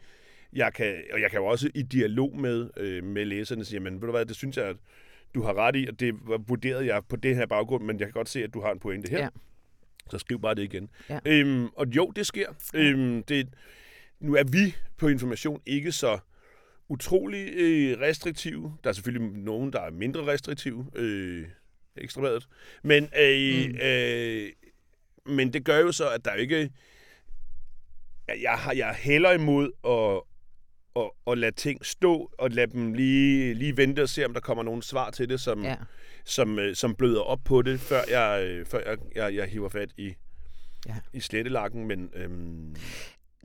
jeg kan, og jeg kan jo også i dialog med, øh, med læserne sige, men ved du hvad, det synes jeg, at du har ret i, og det vurderede jeg på det her baggrund, men jeg kan godt se, at du har en pointe her. Ja. Så skriv bare det igen. Ja. Øhm, og jo, det sker. Øhm, det, nu er vi på information ikke så utrolig øh, restriktive. Der er selvfølgelig nogen, der er mindre restriktive. Øh, ekstrabladet. Men, øh, mm. øh, men det gør jo så, at der ikke... Jeg, har, jeg hælder imod at, at, at lade ting stå, og lade dem lige, lige vente og se, om der kommer nogle svar til det, som, Ja. som, øh, som bløder op på det, før jeg, øh, før jeg, jeg, jeg hiver fat i, Ja. i slettelakken. Men øhm,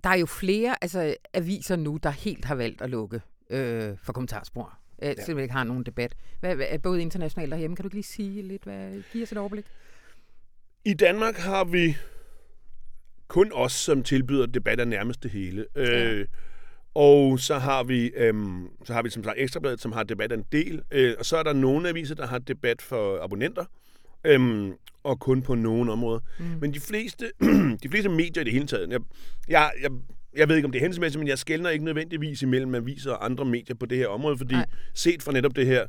Der er jo flere altså, aviser nu, der helt har valgt at lukke øh, for kommentarspor. Øh, ja. Selvom ikke har nogen debat. Hvad, hvad, både internationalt og hjemme. Kan du ikke lige sige lidt? Hvad, give os et overblik? i Danmark har vi kun os, som tilbyder debat af nærmest det hele. Øh, og så har vi øhm, så har vi som sagt Ekstrabladet, som har debat en del. Øh, og så er der nogle aviser, der har debat for abonnenter. Øhm, og kun på nogle områder. Mm. Men de fleste, de fleste medier i det hele taget, jeg, jeg, jeg, jeg ved ikke, om det er hensigtsmæssigt, men jeg skældner ikke nødvendigvis imellem aviser og andre medier på det her område, fordi Nej. set fra netop det her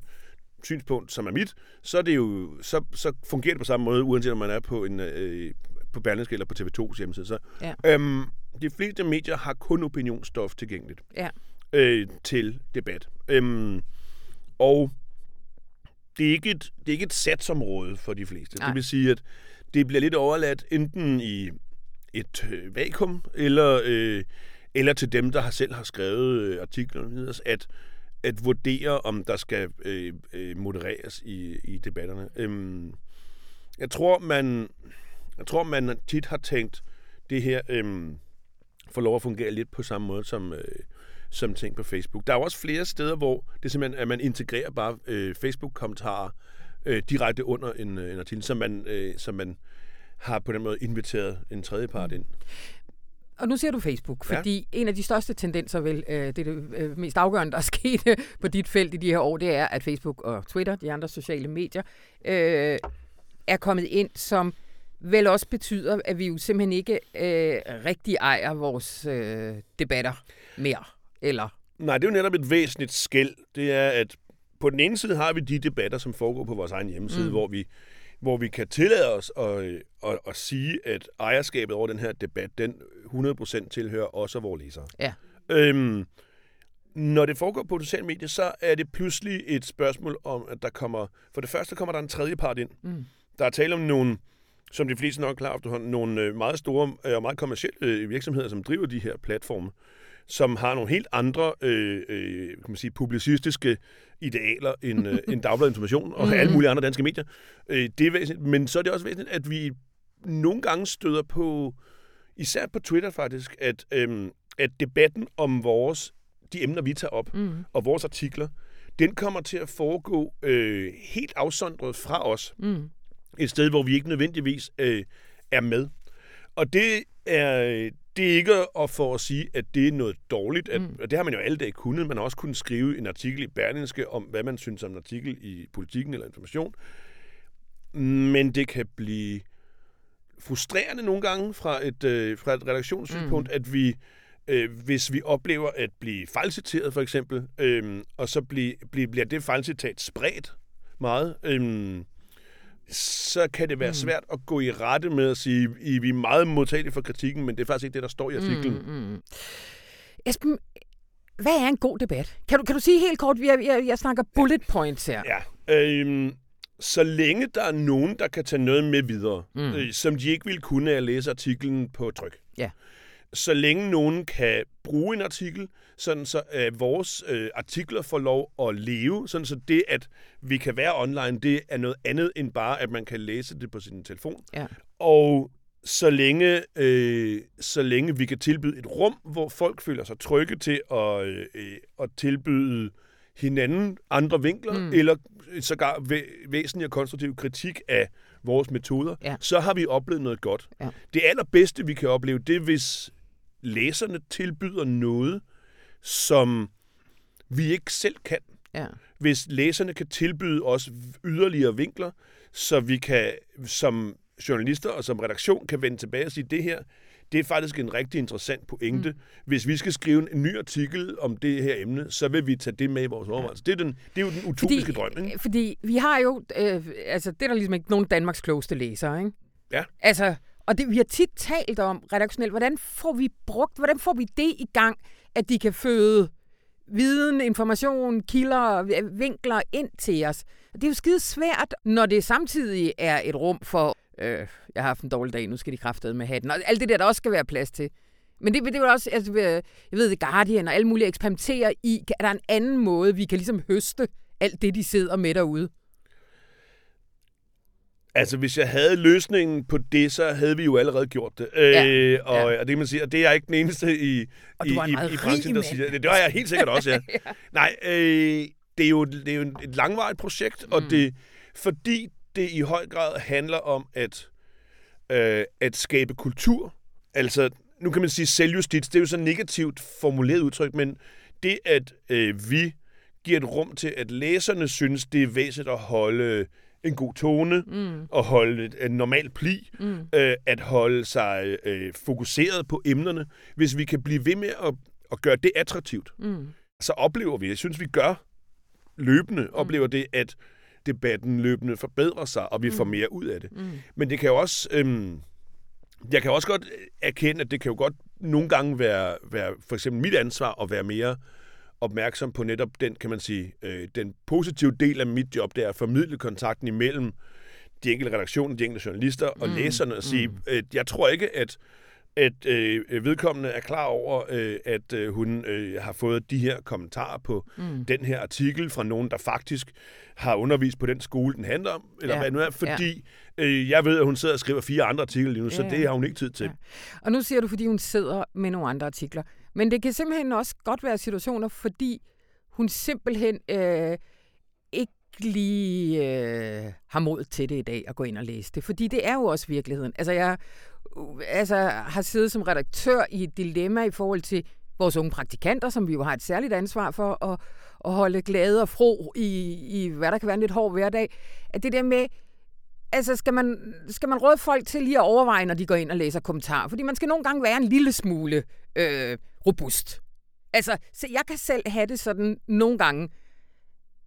synspunkt, som er mit, så, er det jo, så, så fungerer det på samme måde, uanset om man er på en øh, på Berlingske eller på TV2's hjemmeside. Så, Ja. øhm, de fleste medier har kun opinionsstof tilgængeligt Ja. øh, til debat. Øhm, og det er, ikke et, det er ikke et satsområde for de fleste. Nej. Det vil sige, at det bliver lidt overladt enten i et øh, vakuum, eller, øh, eller til dem, der har selv har skrevet øh, artiklerne, at, at vurdere, om der skal øh, øh, modereres i, i debatterne. Øhm, jeg tror, man, jeg tror, man tit har tænkt, det her øh, får lov at fungere lidt på samme måde som, øh, som ting på Facebook. Der er jo også flere steder, hvor det simpelthen, at man integrerer bare øh, Facebook-kommentarer øh, direkte under en, øh, en artikel, så man, øh, så man har på den måde inviteret en tredje part ind. Og nu ser du Facebook, Ja. fordi en af de største tendenser, vel, øh, det er det øh, mest afgørende, der er sket på dit felt i de her år, det er, at Facebook og Twitter, de andre sociale medier, øh, er kommet ind, som vel også betyder, at vi jo simpelthen ikke øh, rigtig ejer vores øh, debatter mere. Eller, Nej, det er jo netop et væsentligt skæld. Det er, at på den ene side har vi de debatter, som foregår på vores egen hjemmeside, mm. hvor, vi, hvor vi kan tillade os at, at, at sige, at ejerskabet over den her debat, den 100% tilhører også vores læsere. ja, Øhm, når det foregår på sociale medier, så er det pludselig et spørgsmål om, at der kommer... For det første kommer der en tredje part ind. Mm. Der er tale om nogle, som de fleste nok er klar efterhånden, nogle øh, meget store øh, og meget kommersielle øh, virksomheder, som driver de her platforme, som har nogle helt andre øh, øh, kan man sige, publicistiske idealer end, øh, end Dagbladet Information og alle mulige andre danske medier. Øh, det er væsentligt, men så er det også væsentligt, at vi nogle gange støder på, især på Twitter faktisk, at, øhm, at debatten om vores, de emner, vi tager op, mm, og vores artikler, den kommer til at foregå øh, helt afsondret fra os. mm, Et sted, hvor vi ikke nødvendigvis øh, er med. Og det er, det er ikke at for at sige, at det er noget dårligt. At, Mm. og det har man jo alle dage kunnet. Man har også kunnet skrive en artikel i Berlingske om, hvad man synes om en artikel i politikken eller information. Men det kan blive frustrerende nogle gange fra et, øh, fra et redaktionssynspunkt, mm. at vi øh, hvis vi oplever at blive fejlciteret for eksempel, øh, og så blive, blive, bliver det fejlcitat spredt meget, øh, så kan det være svært at gå i rette med at sige, I vi er meget modtagelige for kritikken, men det er faktisk ikke det, der står i artiklen. Mm. Mm, mm. Esben, hvad er en god debat? Kan du, kan du sige helt kort, jeg, jeg, jeg snakker bullet points her. Ja. Øhm, så længe der er nogen, der kan tage noget med videre, mm. øh, som de ikke ville kunne af at læse artiklen på tryk. Ja. Så længe nogen kan bruge en artikel, sådan så øh, vores øh, artikler får lov at leve, sådan så det, at vi kan være online, det er noget andet end bare, at man kan læse det på sin telefon. Ja. Og så længe, øh, så længe vi kan tilbyde et rum, hvor folk føler sig trygge til at, øh, at tilbyde hinanden andre vinkler, mm. eller sågar væ- væsentlig og konstruktiv kritik af vores metoder, Ja. så har vi oplevet noget godt. Ja. Det allerbedste, vi kan opleve, det er, hvis læserne tilbyder noget, som vi ikke selv kan. Ja. Hvis læserne kan tilbyde os yderligere vinkler, så vi kan som journalister og som redaktion kan vende tilbage og sige, det her, det er faktisk en rigtig interessant pointe. Mm. Hvis vi skal skrive en ny artikel om det her emne, så vil vi tage det med i vores overvejelse. Det, er den, det er jo den utopiske drøm, ikke? Fordi vi har jo, øh, altså det er der ligesom ikke nogen Danmarks klogeste læsere, ikke? Ja. Altså, og det, vi har tit talt om redaktionelt, hvordan får vi brugt, hvordan får vi det i gang, at de kan føde viden, information, kilder, vinkler ind til os. Det er jo skide svært, når det samtidig er et rum for, øh, jeg har haft en dårlig dag, nu skal de kraftede med hatten, og alt det der, der også skal være plads til. Men det, det er jo også, altså, øh, jeg ved, The Guardian og alle mulige eksperimenterer i, er der en anden måde, vi kan ligesom høste alt det, de sidder med derude? Altså, hvis jeg havde løsningen på det, så havde vi jo allerede gjort det. Ja. Øh, og, Ja. og det kan man sige, og det er jeg ikke den eneste i, Og i, i, i branchen, der siger det. Det var jeg helt sikkert også, ja. ja. Nej, øh, det er jo, det er jo et langvarigt projekt, mm. og det, fordi det i høj grad handler om at, øh, at skabe kultur. Altså, nu kan man sige selvjustits, det er jo så negativt formuleret udtryk, men det, at øh, vi giver et rum til, at læserne synes, det er væsentligt at holde en god tone, mm. at holde et, en normal pli, mm. øh, at holde sig øh, fokuseret på emnerne. Hvis vi kan blive ved med at, at gøre det attraktivt, mm. så oplever vi, jeg synes, vi gør løbende, mm. oplever det, at debatten løbende forbedrer sig, og vi mm. får mere ud af det. Mm. Men det kan jo også... Øhm, jeg kan også godt erkende, at det kan jo godt nogle gange være, være for eksempel mit ansvar at være mere opmærksom på netop den, kan man sige, øh, den positive del af mit job, det er at formidle kontakten imellem de enkelte redaktioner, de enkelte journalister og mm. læserne og sige, øh, jeg tror ikke, at at øh, vedkommende er klar over, øh, at øh, hun øh, har fået de her kommentarer på mm. den her artikel fra nogen, der faktisk har undervist på den skole, den handler om, eller Ja. hvad nu er, fordi ja. øh, jeg ved, at hun sidder og skriver fire andre artikler lige nu, ja. så det har hun ikke tid til. Ja. Og nu siger du, fordi hun sidder med nogle andre artikler. Men det kan simpelthen også godt være situationer, fordi hun simpelthen øh, ikke lige øh, har mod til det i dag at gå ind og læse det. Fordi det er jo også virkeligheden. Altså, jeg øh, altså, har siddet som redaktør i et dilemma i forhold til vores unge praktikanter, som vi jo har et særligt ansvar for at, at holde glade og fro i, i, hvad der kan være en lidt hård hverdag. At det der med, altså skal man, skal man råde folk til lige at overveje, når de går ind og læser kommentarer? Fordi man skal nogle gange være en lille smule øh, robust. Altså, så jeg kan selv have det sådan nogle gange,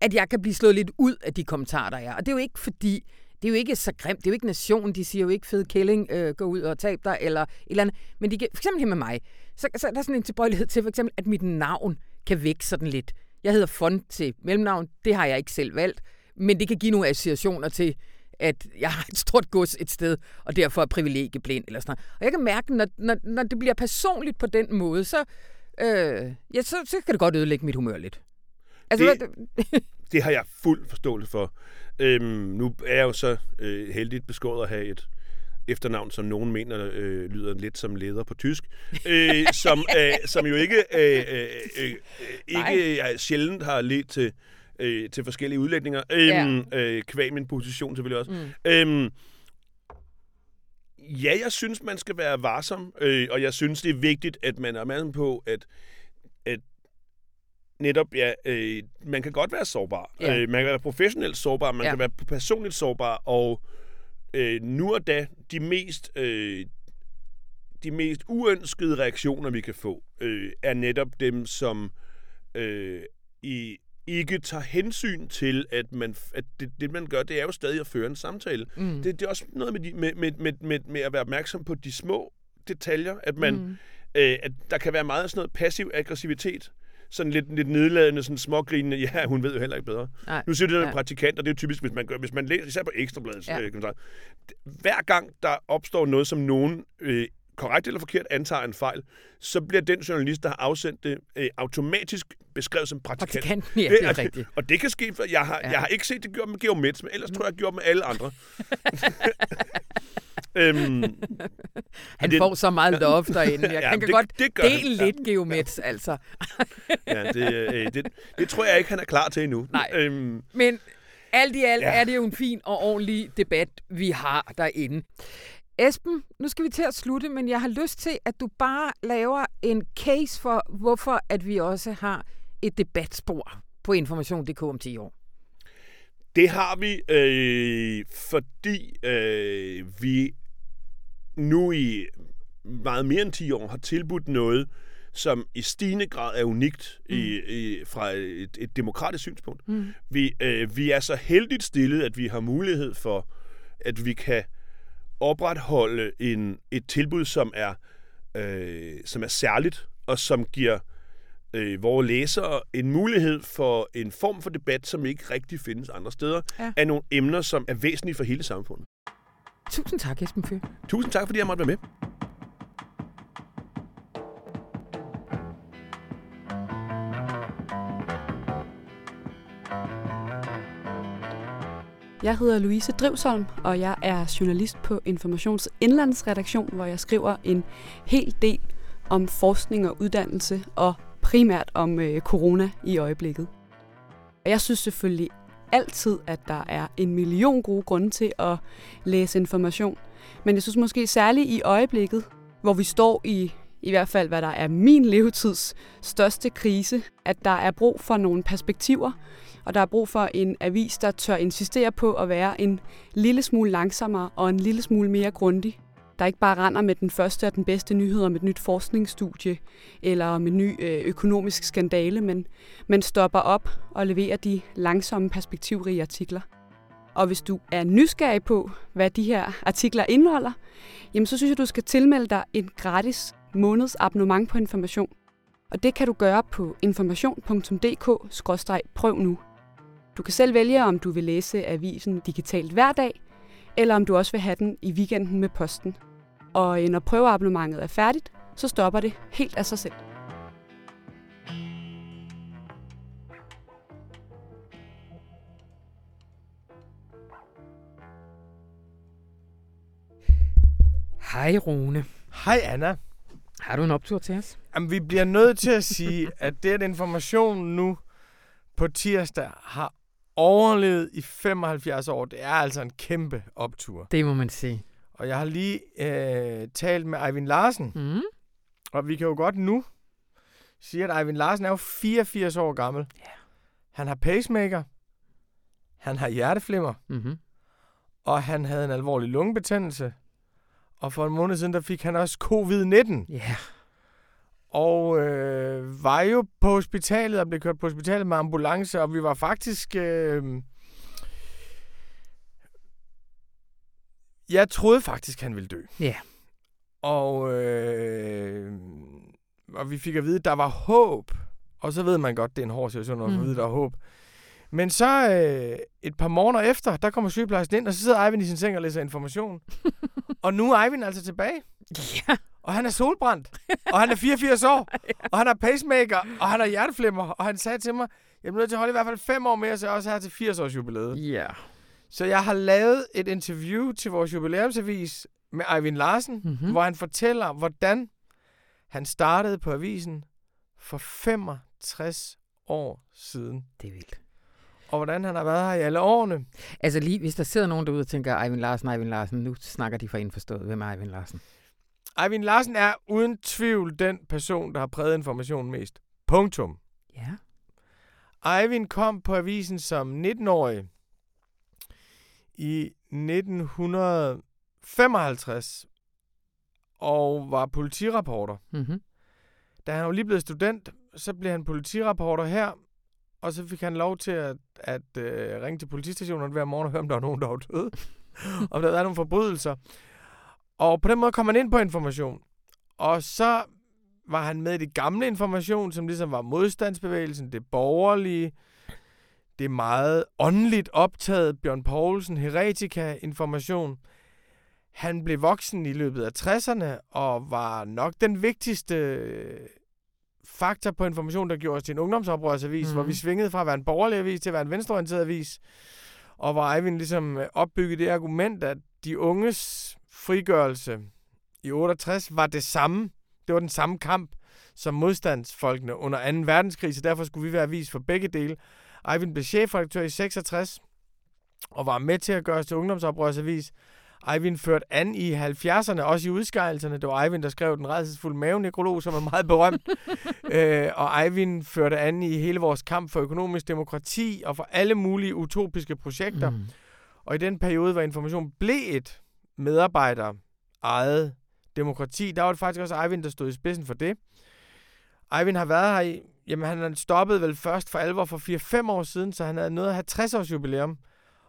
at jeg kan blive slået lidt ud af de kommentarer, der er. Og det er jo ikke fordi, det er jo ikke så grimt, det er jo ikke nation, de siger jo ikke fed kælling, øh, gå ud og tab dig, eller et eller andet. Men de, kan- for eksempel her med mig, så, så er der sådan en tilbøjelighed til for eksempel, at mit navn kan vække sådan lidt. Jeg hedder Font til mellemnavn, det har jeg ikke selv valgt, men det kan give nogle associationer til, at jeg har et stort gods et sted, og derfor er privilegieblind eller sådan noget. Og jeg kan mærke, når, når, når det bliver personligt på den måde, så, øh, ja, så, så kan det godt ødelægge mit humør lidt. Altså, Det- hvad- Det har jeg fuld forståelse for. Øhm, nu er jeg jo så øh, heldigt beskåret at have et efternavn, som nogen mener øh, lyder lidt som leder på tysk, øh, som, øh, som jo ikke, øh, øh, øh, ikke øh, sjældent har ledt til, øh, til forskellige udlægninger. Øhm, øh, kvæg min position selvfølgelig også. Mm. Øhm, ja, jeg synes, man skal være varsom, øh, og jeg synes, det er vigtigt, at man er opmærksom på, at, at netop, ja, øh, man kan godt være sårbar. Ja. Øh, man kan være professionelt sårbar, man Ja. kan være personligt sårbar, og øh, nu og da, de mest, øh, de mest uønskede reaktioner, vi kan få, øh, er netop dem, som øh, i ikke tager hensyn til, at, man, at det, det, man gør, det er jo stadig at føre en samtale. Mm. Det, det er også noget med, de, med, med, med, med, med at være opmærksom på de små detaljer, at man, Mm. øh, at der kan være meget sådan noget passiv aggressivitet, sådan lidt, lidt nedladende, sådan smågrinende, ja, hun ved jo heller ikke bedre. Nej. Nu siger det, at Ja. ja. praktikant, og det er jo typisk, hvis man, gør, hvis man læser, især på Ekstrabladets ja. øh, kommentarer. Hver gang der opstår noget, som nogen øh, korrekt eller forkert antager en fejl, så bliver den journalist, der har afsendt det, øh, automatisk beskrevet som praktikant. Praktikanten, ja, det er altså- rigtigt. Og det kan ske, for jeg har, Ja. ja. jeg har ikke set det gjort med Geomets, men ellers tror jeg, jeg gjort med alle andre. øhm, Han det- får så meget love derinde. Jeg Ja, ja, kan det- godt det gør dele han, ja. lidt geomets, altså. ja, det, øh, det, det tror jeg ikke, han er klar til endnu. Nej. Øhm, Men alt i alt ja. Ja. er det jo en fin og ordentlig debat, vi har derinde. Esben, nu skal vi til at slutte, men jeg har lyst til, at du bare laver en case for, hvorfor at vi også har et debatspor på Information.dk om 10 år. Det har vi, øh, fordi øh, vi nu i meget mere end 10 år har tilbudt noget, som i stigende grad er unikt mm. i, i, fra et, et demokratisk synspunkt. Mm. Vi, øh, vi er så heldigt stillet, at vi har mulighed for, at vi kan opretholde en, et tilbud, som er, øh, som er særligt, og som giver øh, vores læsere en mulighed for en form for debat, som ikke rigtig findes andre steder, Ja. af nogle emner, som er væsentlige for hele samfundet. Tusind tak, Esben Fyr. Tusind tak, fordi jeg måtte være med. Jeg hedder Louise Drivsholm, og jeg er journalist på Informations Indlandsredaktion, hvor jeg skriver en hel del om forskning og uddannelse, og primært om øh, corona i øjeblikket. Og jeg synes selvfølgelig altid, at der er en million gode grunde til at læse information. Men jeg synes måske særligt i øjeblikket, hvor vi står i i hvert fald hvad der er min levetids største krise, at der er brug for nogle perspektiver, og der er brug for en avis, der tør insistere på at være en lille smule langsommere og en lille smule mere grundig. Der ikke bare render med den første og den bedste nyhed om et nyt forskningsstudie eller om en ny øh, økonomisk skandale, men, men stopper op og leverer de langsomme perspektivrige artikler. Og hvis du er nysgerrig på, hvad de her artikler indeholder, jamen så synes jeg, du skal tilmelde dig en gratis måneds abonnement på information. Og det kan du gøre på information.dk-prøv nu. Du kan selv vælge, om du vil læse avisen digitalt hver dag, eller om du også vil have den i weekenden med posten. Og øh, når prøveabonnementet er færdigt, så stopper det helt af sig selv. Hej Rune. Hej Anna. Har du en optur til os? Jamen, vi bliver nødt til at sige, at det, at information nu på tirsdag har overlevet i 75 år, det er altså en kæmpe optur. Det må man sige. Og jeg har lige øh, talt med Eivind Larsen, Mm. og vi kan jo godt nu sige, at Eivind Larsen er jo 84 år gammel. Ja. Han har pacemaker, han har hjerteflimmer, Mm-hmm. og han havde en alvorlig lungebetændelse. Og for en måned siden, der fik han også covid-19. Ja. Og øh, var jo på hospitalet og blev kørt på hospitalet med ambulance, og vi var faktisk... Øh, jeg troede faktisk, han ville dø. Ja. Og, øh, og vi fik at vide, at der var håb. Og så ved man godt, det er en hård situation, når man Mm. at der er håb. Men så øh, et par måneder efter, der kommer sygeplejersken ind, og så sidder Eivind i sin seng og læser information. og nu er Eivind altså tilbage. Ja. Og han er solbrændt. og han er 84 år. Og han har pacemaker. Og han har hjerteflimmer. Og han sagde til mig, jeg er nødt til at holde i hvert fald fem år mere, så jeg også er her til 80 års jubilæet. Ja. Så jeg har lavet et interview til vores jubilæumsavis med Eivind Larsen, Mhm. hvor han fortæller, hvordan han startede på avisen for 65 år siden. Det er vildt. Og hvordan han har været her i alle årene. Altså lige, hvis der sidder nogen derude og tænker, Eivind Larsen, Eivind Larsen, nu snakker de for indforstået. Hvem er Eivind Larsen? Eivind Larsen er uden tvivl den person, der har præget informationen mest. Punktum. Ja. Eivind kom på avisen som 19-årig i 1955. og var politireporter. Mm-hmm. Da han var lige blevet student, så blev han politireporter her, og så fik han lov til at, at øh, ringe til politistationen hver morgen og høre, om der var nogen, der var døde. om der var nogle forbrydelser. Og på den måde kom han ind på information. Og så var han med i det gamle information, som ligesom var modstandsbevægelsen, det borgerlige, det meget åndeligt optaget, Bjørn Poulsen, heretika-information. Han blev voksen i løbet af 60'erne, og var nok den vigtigste faktor på information, der gjorde os til en ungdomsoprørsavis, mm. hvor vi svingede fra at være en borgerlig avis til at være en venstreorienteret avis. Og hvor Eivind ligesom øh, opbyggede det argument, at de unges frigørelse i 68 var det samme. Det var den samme kamp som modstandsfolkene under 2. verdenskrig, så derfor skulle vi være avis for begge dele. Eivind blev chefredaktør i 66 og var med til at gøre os til ungdomsoprørsavis. Eivind førte an i 70'erne, også i udskejelserne. Det var Eivind, der skrev den redselsfulde mavenekrolog, som er meget berømt. øh, og Eivind førte an i hele vores kamp for økonomisk demokrati og for alle mulige utopiske projekter. Mm. Og i den periode, hvor information blev et medarbejder eget demokrati, der var det faktisk også Eivind, der stod i spidsen for det. Eivind har været her i, jamen han stoppede vel først for alvor for 4-5 år siden, så han havde nået at have 60 års jubilæum.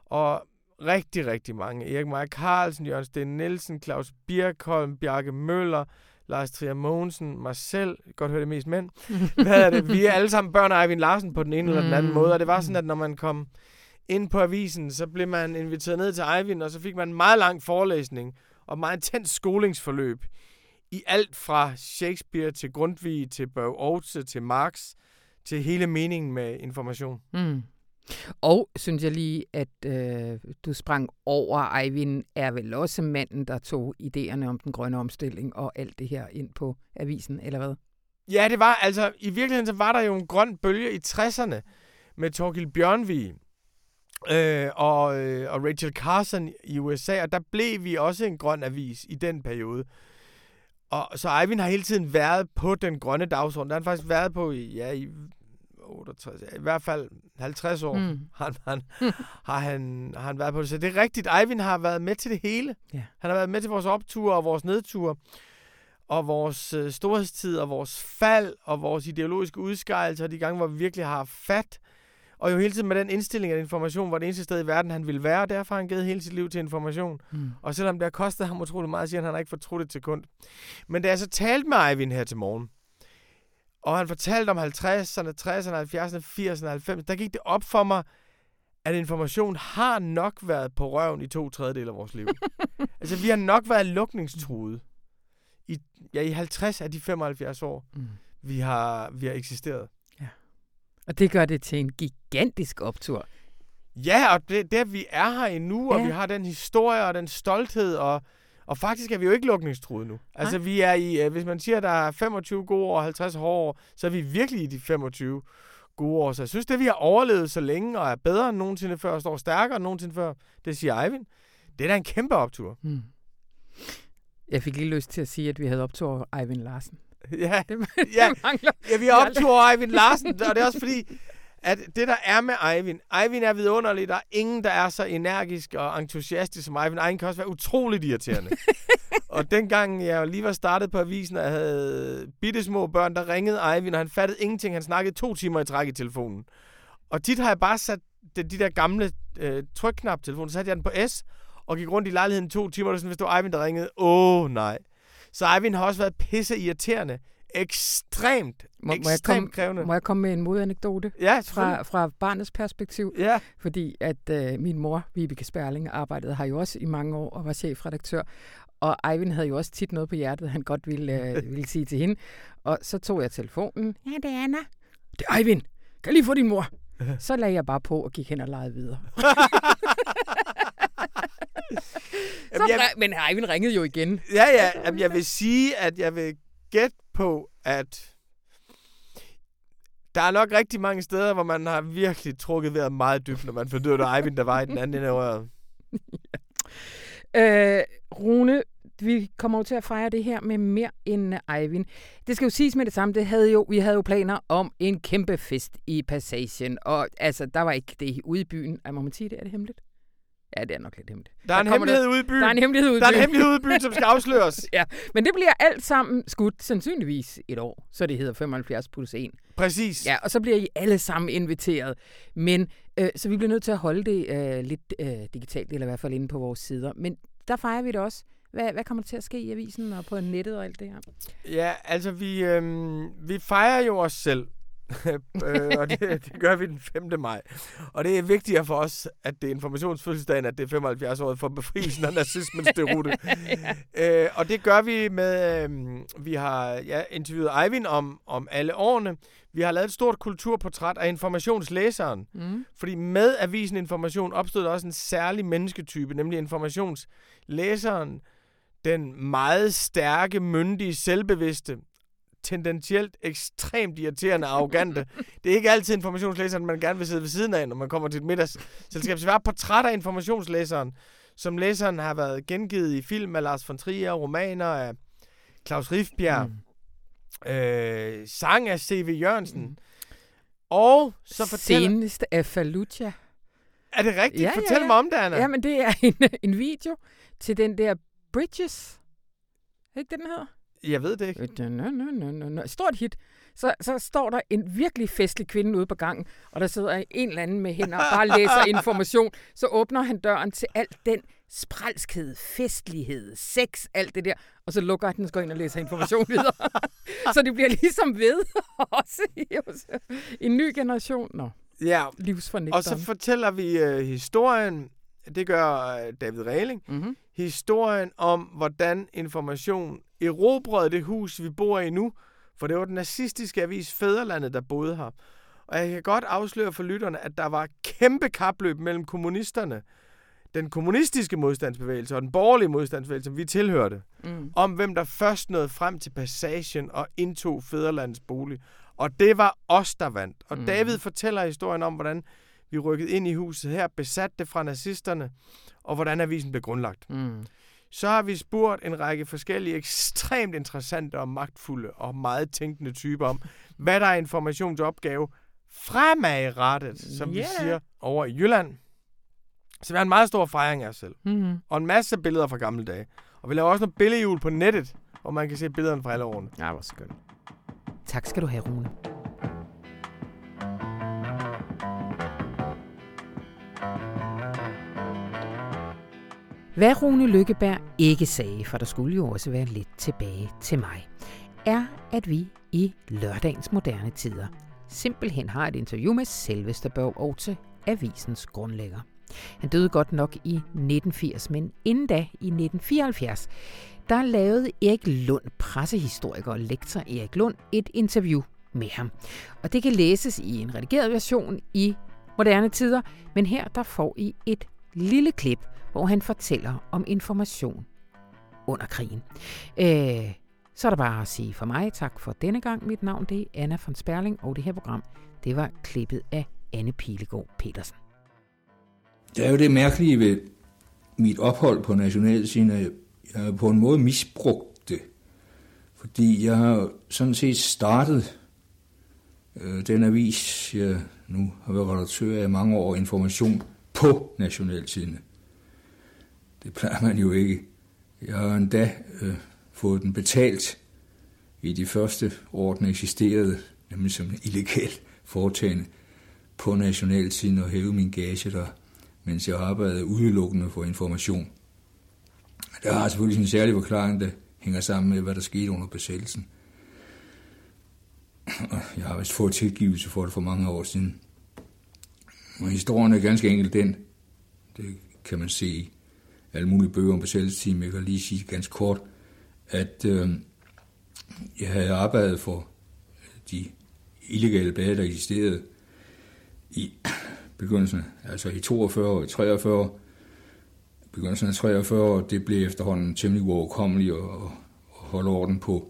Og rigtig, rigtig mange. Erik Meyer Carlsen, Jørgen Sten Nielsen, Claus Birkholm, Bjarke Møller, Lars Trier Mogensen, mig selv, godt høre det mest mænd. Hvad er det? Vi er alle sammen børn af Eivind Larsen på den ene eller den anden Mm. måde, og det var sådan, at når man kom ind på avisen, så blev man inviteret ned til Eivind, og så fik man en meget lang forelæsning og meget intens skolingsforløb i alt fra Shakespeare til Grundtvig til Børge Aarhus til Marx til hele meningen med information. Mm. Og synes jeg lige, at øh, du sprang over, Eivind er vel også manden, der tog idéerne om den grønne omstilling og alt det her ind på avisen, eller hvad? Ja, det var altså, i virkeligheden så var der jo en grøn bølge i 60'erne med Torgild Bjørnvig øh, og, øh, og Rachel Carson i USA, og der blev vi også en grøn avis i den periode. Og så Eivind har hele tiden været på den grønne dagsorden. Der har han faktisk været på i, ja, i 68, ja, i hvert fald 50 år Mm. har, han, har, han, har han været på det. Så det er rigtigt, Eivind har været med til det hele. Ja. Han har været med til vores opture og vores nedture og vores øh, storhedstid og vores fald og vores ideologiske udskejelser, de gange, hvor vi virkelig har fat. Og jo hele tiden med den indstilling, at information var det eneste sted i verden, han ville være, og derfor har han givet hele sit liv til information. Mm. Og selvom det har kostet ham utrolig meget, siger han, han har ikke fortrudt et sekund. Men da jeg så talte med Eivind her til morgen, og han fortalte om 50'erne, 60'erne, 70'erne, 80'erne, 90'erne, der gik det op for mig, at information har nok været på røven i to tredjedel af vores liv. altså, vi har nok været lukningstruede i, ja, i 50 af de 75 år, Mm. vi har, vi har eksisteret. Og det gør det til en gigantisk optur. Ja, og det, det at vi er her endnu, og Ja. vi har den historie og den stolthed, og, og faktisk er vi jo ikke lukningstruede nu. Altså vi er i, øh, hvis man siger, at der er 25 gode år og 50 hårde år, så er vi virkelig i de 25 gode år. Så jeg synes, det vi har overlevet så længe, og er bedre end nogensinde før, og står stærkere end nogensinde før, det siger Eivind. Det er da en kæmpe optur. Mm. Jeg fik lige lyst til at sige, at vi havde optur Eivind Larsen. ja, Det, Ja. det mangler. ja, vi har optur Eivind Larsen, og det er også fordi, at det der er med Eivind, Eivind er vidunderlig, der er ingen, der er så energisk og entusiastisk som Eivind. Eivind kan også være utroligt irriterende. og dengang jeg lige var startet på avisen, og jeg havde bitte små børn, der ringede Eivind, og han fattede ingenting. Han snakkede to timer i træk i telefonen. Og tit har jeg bare sat de, de der gamle øh, trykknap-telefoner, så satte jeg den på S, og gik rundt i lejligheden to timer, og sådan, hvis det var Eivind, der ringede, åh oh, nej. Så Eivind har også været pisse irriterende. Ekstremt, Må, må, jeg ekstremt komme, krævende. må jeg komme med en modanekdote Ja, fra, fra barnets perspektiv? Ja, Fordi at øh, min mor, Vibeke Sperling, arbejdede her jo også i mange år og var chefredaktør. Og Eivind havde jo også tit noget på hjertet, han godt ville, øh, ville sige til hende. Og så tog jeg telefonen. Ja, det er Anna. Det er Eivind. Kan jeg lige få din mor? Så lagde jeg bare på og gik hen og legede videre. Så, jeg-. Men Eivind ringede jo igen. ja, ja. Jeg vil sige, at jeg vil gætte på, at der er nok rigtig mange steder, hvor man har virkelig trukket vejret meget dybt, når man fandt Eivind, der var i den anden ende af røret. Øh, Rune, vi kommer jo til at fejre det her med mere end Eivind. Det skal jo siges med det samme, det havde jo, vi havde jo planer om en kæmpe fest i Passagen, og altså, der var ikke det ude i byen. Må man sige det? Er det hemmeligt? Ja, det er nok lidt hemmeligt. Der er en hemmelighed ude i byen. Der er en hemmelighed ude i Der er en byen. hemmelighed ude i byen, som skal afsløres. Ja, men det bliver alt sammen skudt sandsynligvis et år, så det hedder 75 plus 1. Præcis. Ja, og så bliver I alle sammen inviteret. Men øh, så vi bliver nødt til at holde det øh, lidt øh, digitalt, eller i hvert fald inde på vores sider. Men der fejrer vi det også. Hvad, hvad kommer der til at ske i avisen og på nettet og alt det her? Ja, altså vi, øhm, vi fejrer jo os selv. øh, og det, det gør vi den 5. maj. Og det er vigtigere for os, at det er informationsfødselsdagen, at det er 75 år for befrielsen af nazismens derute. øh, og det gør vi med, øhm, vi har ja, interviewet Eivind om, om alle årene. Vi har lavet et stort kulturportræt af informationslæseren. Mm. Fordi med Avisen Information opstod der også en særlig mennesketype, nemlig informationslæseren. Den meget stærke, myndige, selvbevidste, tendentielt ekstremt irriterende og arrogante. Det er ikke altid informationslæseren, man gerne vil sidde ved siden af, når man kommer til et middagsselskab. Så vi har et portræt af informationslæseren, som læseren har været gengivet i film af Lars von Trier, romaner af Claus Rifbjerg, mm. øh, sang af C.V. Jørgensen. Mm. Og så fortæller... Senest af Fallujah. Er det rigtigt? Ja, ja, Fortæl ja. mig om det, Anna. Jamen, det er en, en video til den der Bridges. Er det ikke det, den hedder? Jeg ved det ikke. Nå, nå, nå, nå, nå. Stort hit. Så, så står der en virkelig festlig kvinde ude på gangen, og der sidder en eller anden med hænder og bare læser information. Så åbner han døren til alt den spralskhed, festlighed, sex, alt det der, og så lukker han den og går ind og læser information videre. så det bliver ligesom ved også en ny generation. Nå, Ja, og så fortæller vi øh, historien, det gør øh, David Regling, mm-hmm. historien om, hvordan information erobrede det hus, vi bor i nu, for det var den nazistiske avis Fæderlandet, der boede her. Og jeg kan godt afsløre for lytterne, at der var kæmpe kapløb mellem kommunisterne, den kommunistiske modstandsbevægelse og den borgerlige modstandsbevægelse, som vi tilhørte, Mm. om hvem der først nåede frem til passagen og indtog Fæderlandets bolig. Og det var os, der vandt. Og mm. David fortæller historien om, hvordan vi rykkede ind i huset her, besatte det fra nazisterne, og hvordan avisen blev grundlagt. Mm. Så har vi spurgt en række forskellige ekstremt interessante og magtfulde og meget tænkende typer om, hvad der er informationsopgave fremadrettet, som Ja. vi siger over i Jylland. Så vi har en meget stor fejring af os selv. Mm. Og en masse billeder fra gamle dage. Og vi laver også noget billedjul på nettet, hvor man kan se billederne fra alle årene. Ja, hvor skønt. Tak skal du have, Rune. Hvad Rune Lykkeberg ikke sagde, for der skulle jo også være lidt tilbage til mig, er, at vi i lørdagens moderne tider simpelthen har et interview med selveste Børge Aarhus, avisens grundlægger. Han døde godt nok i 1980, men inden da, i 1974, der lavede Erik Lund, pressehistoriker og lektor Erik Lund, et interview med ham. Og det kan læses i en redigeret version i moderne tider, men her der får I et lille klip, hvor han fortæller om information under krigen. Øh, så er der bare at sige for mig tak for denne gang. Mit navn det er Anna von Sperling, og det her program, det var klippet af Anne Pilegaard Petersen. Det er jo det mærkelige ved mit ophold på Nationalsiden, at jeg på en måde misbrugt det. Fordi jeg har sådan set startet øh, den avis, jeg nu har været redaktør af mange år, information på nationaltidene. Det plejer man jo ikke. Jeg har endda øh, fået den betalt i de første år, den eksisterede, nemlig som en illegal foretagende på nationaltiden og hæve min gage der mens jeg arbejdede udelukkende for information. Der har selvfølgelig en særlig forklaring, der hænger sammen med, hvad der skete under besættelsen. Og jeg har vist fået tilgivelse for det for mange år siden. Og historien er ganske enkelt den, det kan man se i alle mulige bøger om besættelsestiden, jeg kan lige sige ganske kort, at øh, jeg havde arbejdet for de illegale blade, der eksisterede i begyndelsen, altså i 42 og 43 begyndelsen af 43 det blev efterhånden temmelig uoverkommeligt at, at holde orden på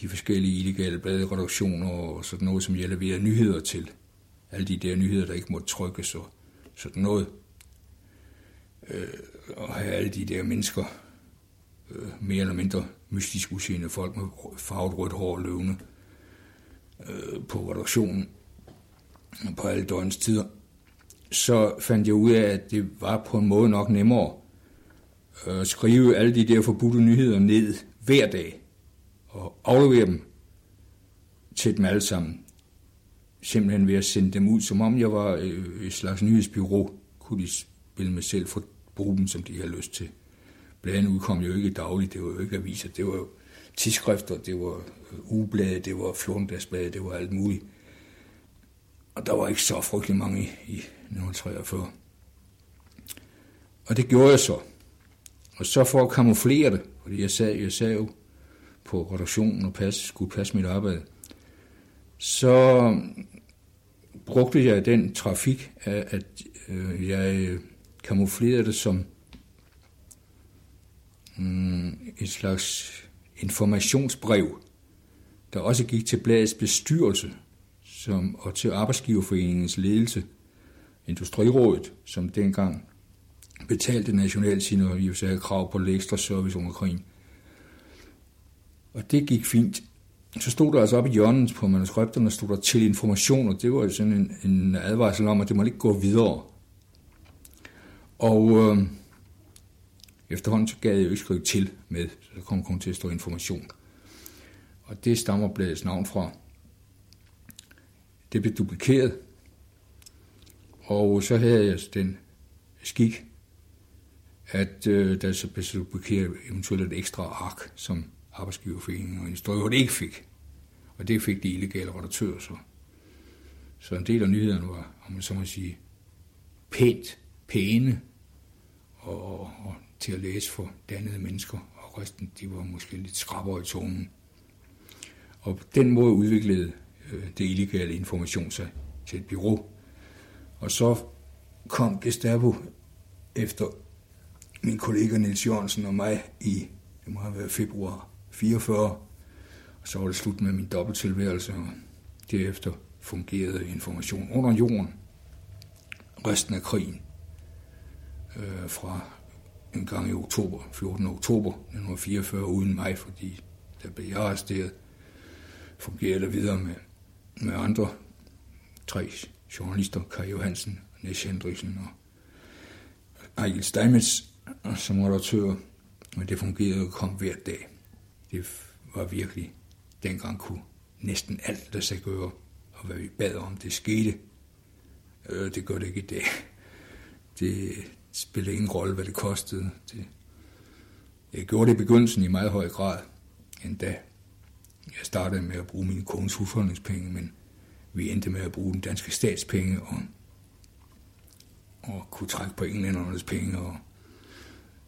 de forskellige illegale bladreduktioner og sådan noget, som jeg leverede nyheder til. Alle de der nyheder, der ikke måtte trykkes og sådan noget. Øh, og have alle de der mennesker, øh, mere eller mindre mystisk udseende folk med farvet rødt hår og løvende øh, på reduktionen på alle døgnets tider. så fandt jeg ud af, at det var på en måde nok nemmere at skrive alle de der forbudte nyheder ned hver dag og aflevere dem til dem alle sammen. Simpelthen ved at sende dem ud, som om jeg var øh, et slags nyhedsbyrå, kunne de spille mig selv for bruge dem, som de havde lyst til. Bladene udkom jo ikke dagligt, det var jo ikke aviser, det var jo tidsskrifter, det var øh, ugeblade, det var 14 det var alt muligt. Og der var ikke så frygtelig mange i, i 1943. Og det gjorde jeg så. Og så for at kamuflere det, fordi jeg sad, jeg sad jo på redaktionen og pas, skulle passe mit arbejde, så brugte jeg den trafik, at, øh, jeg øh, kamuflerede det som mm, et slags informationsbrev, der også gik til bladets bestyrelse som, og til Arbejdsgiverforeningens ledelse, Industrirådet, som dengang betalte nationalt sine i krav på ekstra service under krigen. Og det gik fint. Så stod der altså op i hjørnet på manuskripterne, stod der til information, og det var jo sådan en, en advarsel om, at det må ikke gå videre. Og øh, efterhånden så gad jeg jo ikke skrive til med, så der kom kun til at stå information. Og det stammer bladets navn fra. Det blev duplikeret, og så havde jeg altså den skik, at øh, der så blev duplikeret eventuelt et ekstra ark, som arbejdsgiverforeningen og industrier ikke fik. Og det fik de illegale redaktører så. Så en del af nyhederne var, om man så må sige, pænt, pæne og, og til at læse for dannede mennesker, og resten de var måske lidt skrappere i tonen. Og på den måde udviklede øh, det illegale information sig til et bureau. Og så kom Gestapo efter min kollega Niels Jørgensen og mig i, det må have været februar 44, og så var det slut med min dobbelttilværelse, og derefter fungerede information under jorden resten af krigen øh, fra en gang i oktober, 14. oktober 1944, uden mig, fordi der blev jeg arresteret, fungerede der videre med, med andre tre journalister, Kai Johansen, Nes Hendriksen og Ejl Steinmetz som redaktør, men det fungerede og kom hver dag. Det var virkelig, dengang kunne næsten alt der sig gøre, og hvad vi bad om, det skete. Øh, det gør det ikke i dag. Det spillede ingen rolle, hvad det kostede. Det, jeg gjorde det i begyndelsen i meget høj grad, endda jeg startede med at bruge min kones husholdningspenge, men vi endte med at bruge den danske statspenge og, og kunne trække på englændernes penge, og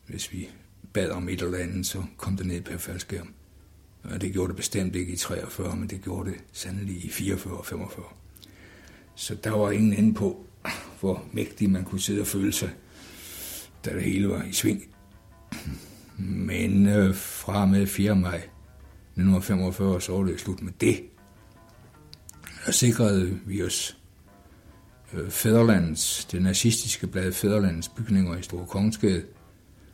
hvis vi bad om et eller andet, så kom det ned per faldskærm. Det gjorde det bestemt ikke i 43, men det gjorde det sandelig i 44 og 45. Så der var ingen ende på, hvor mægtig man kunne sidde og føle sig, da det hele var i sving. Men øh, fra med 4. maj 1945, så var det slut med det. Der sikrede vi os øh, det nazistiske blad Fæderlands bygninger i Store Kongensgade,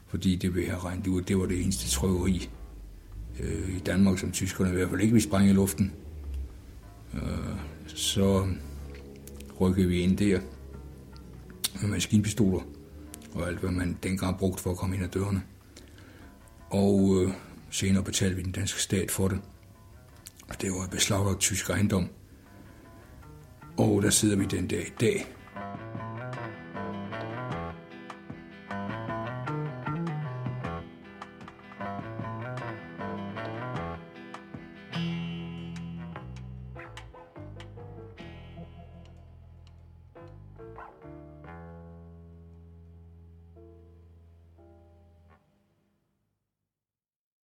fordi det vi have regnet ud, det var det eneste trykkeri øh, i Danmark, som tyskerne i hvert fald ikke ville sprænge i luften. Øh, så rykkede vi ind der med maskinpistoler og alt, hvad man dengang brugte for at komme ind ad dørene. Og øh, senere betalte vi den danske stat for det. Og det var beslaglagt tysk ejendom. Og der sidder vi den dag i dag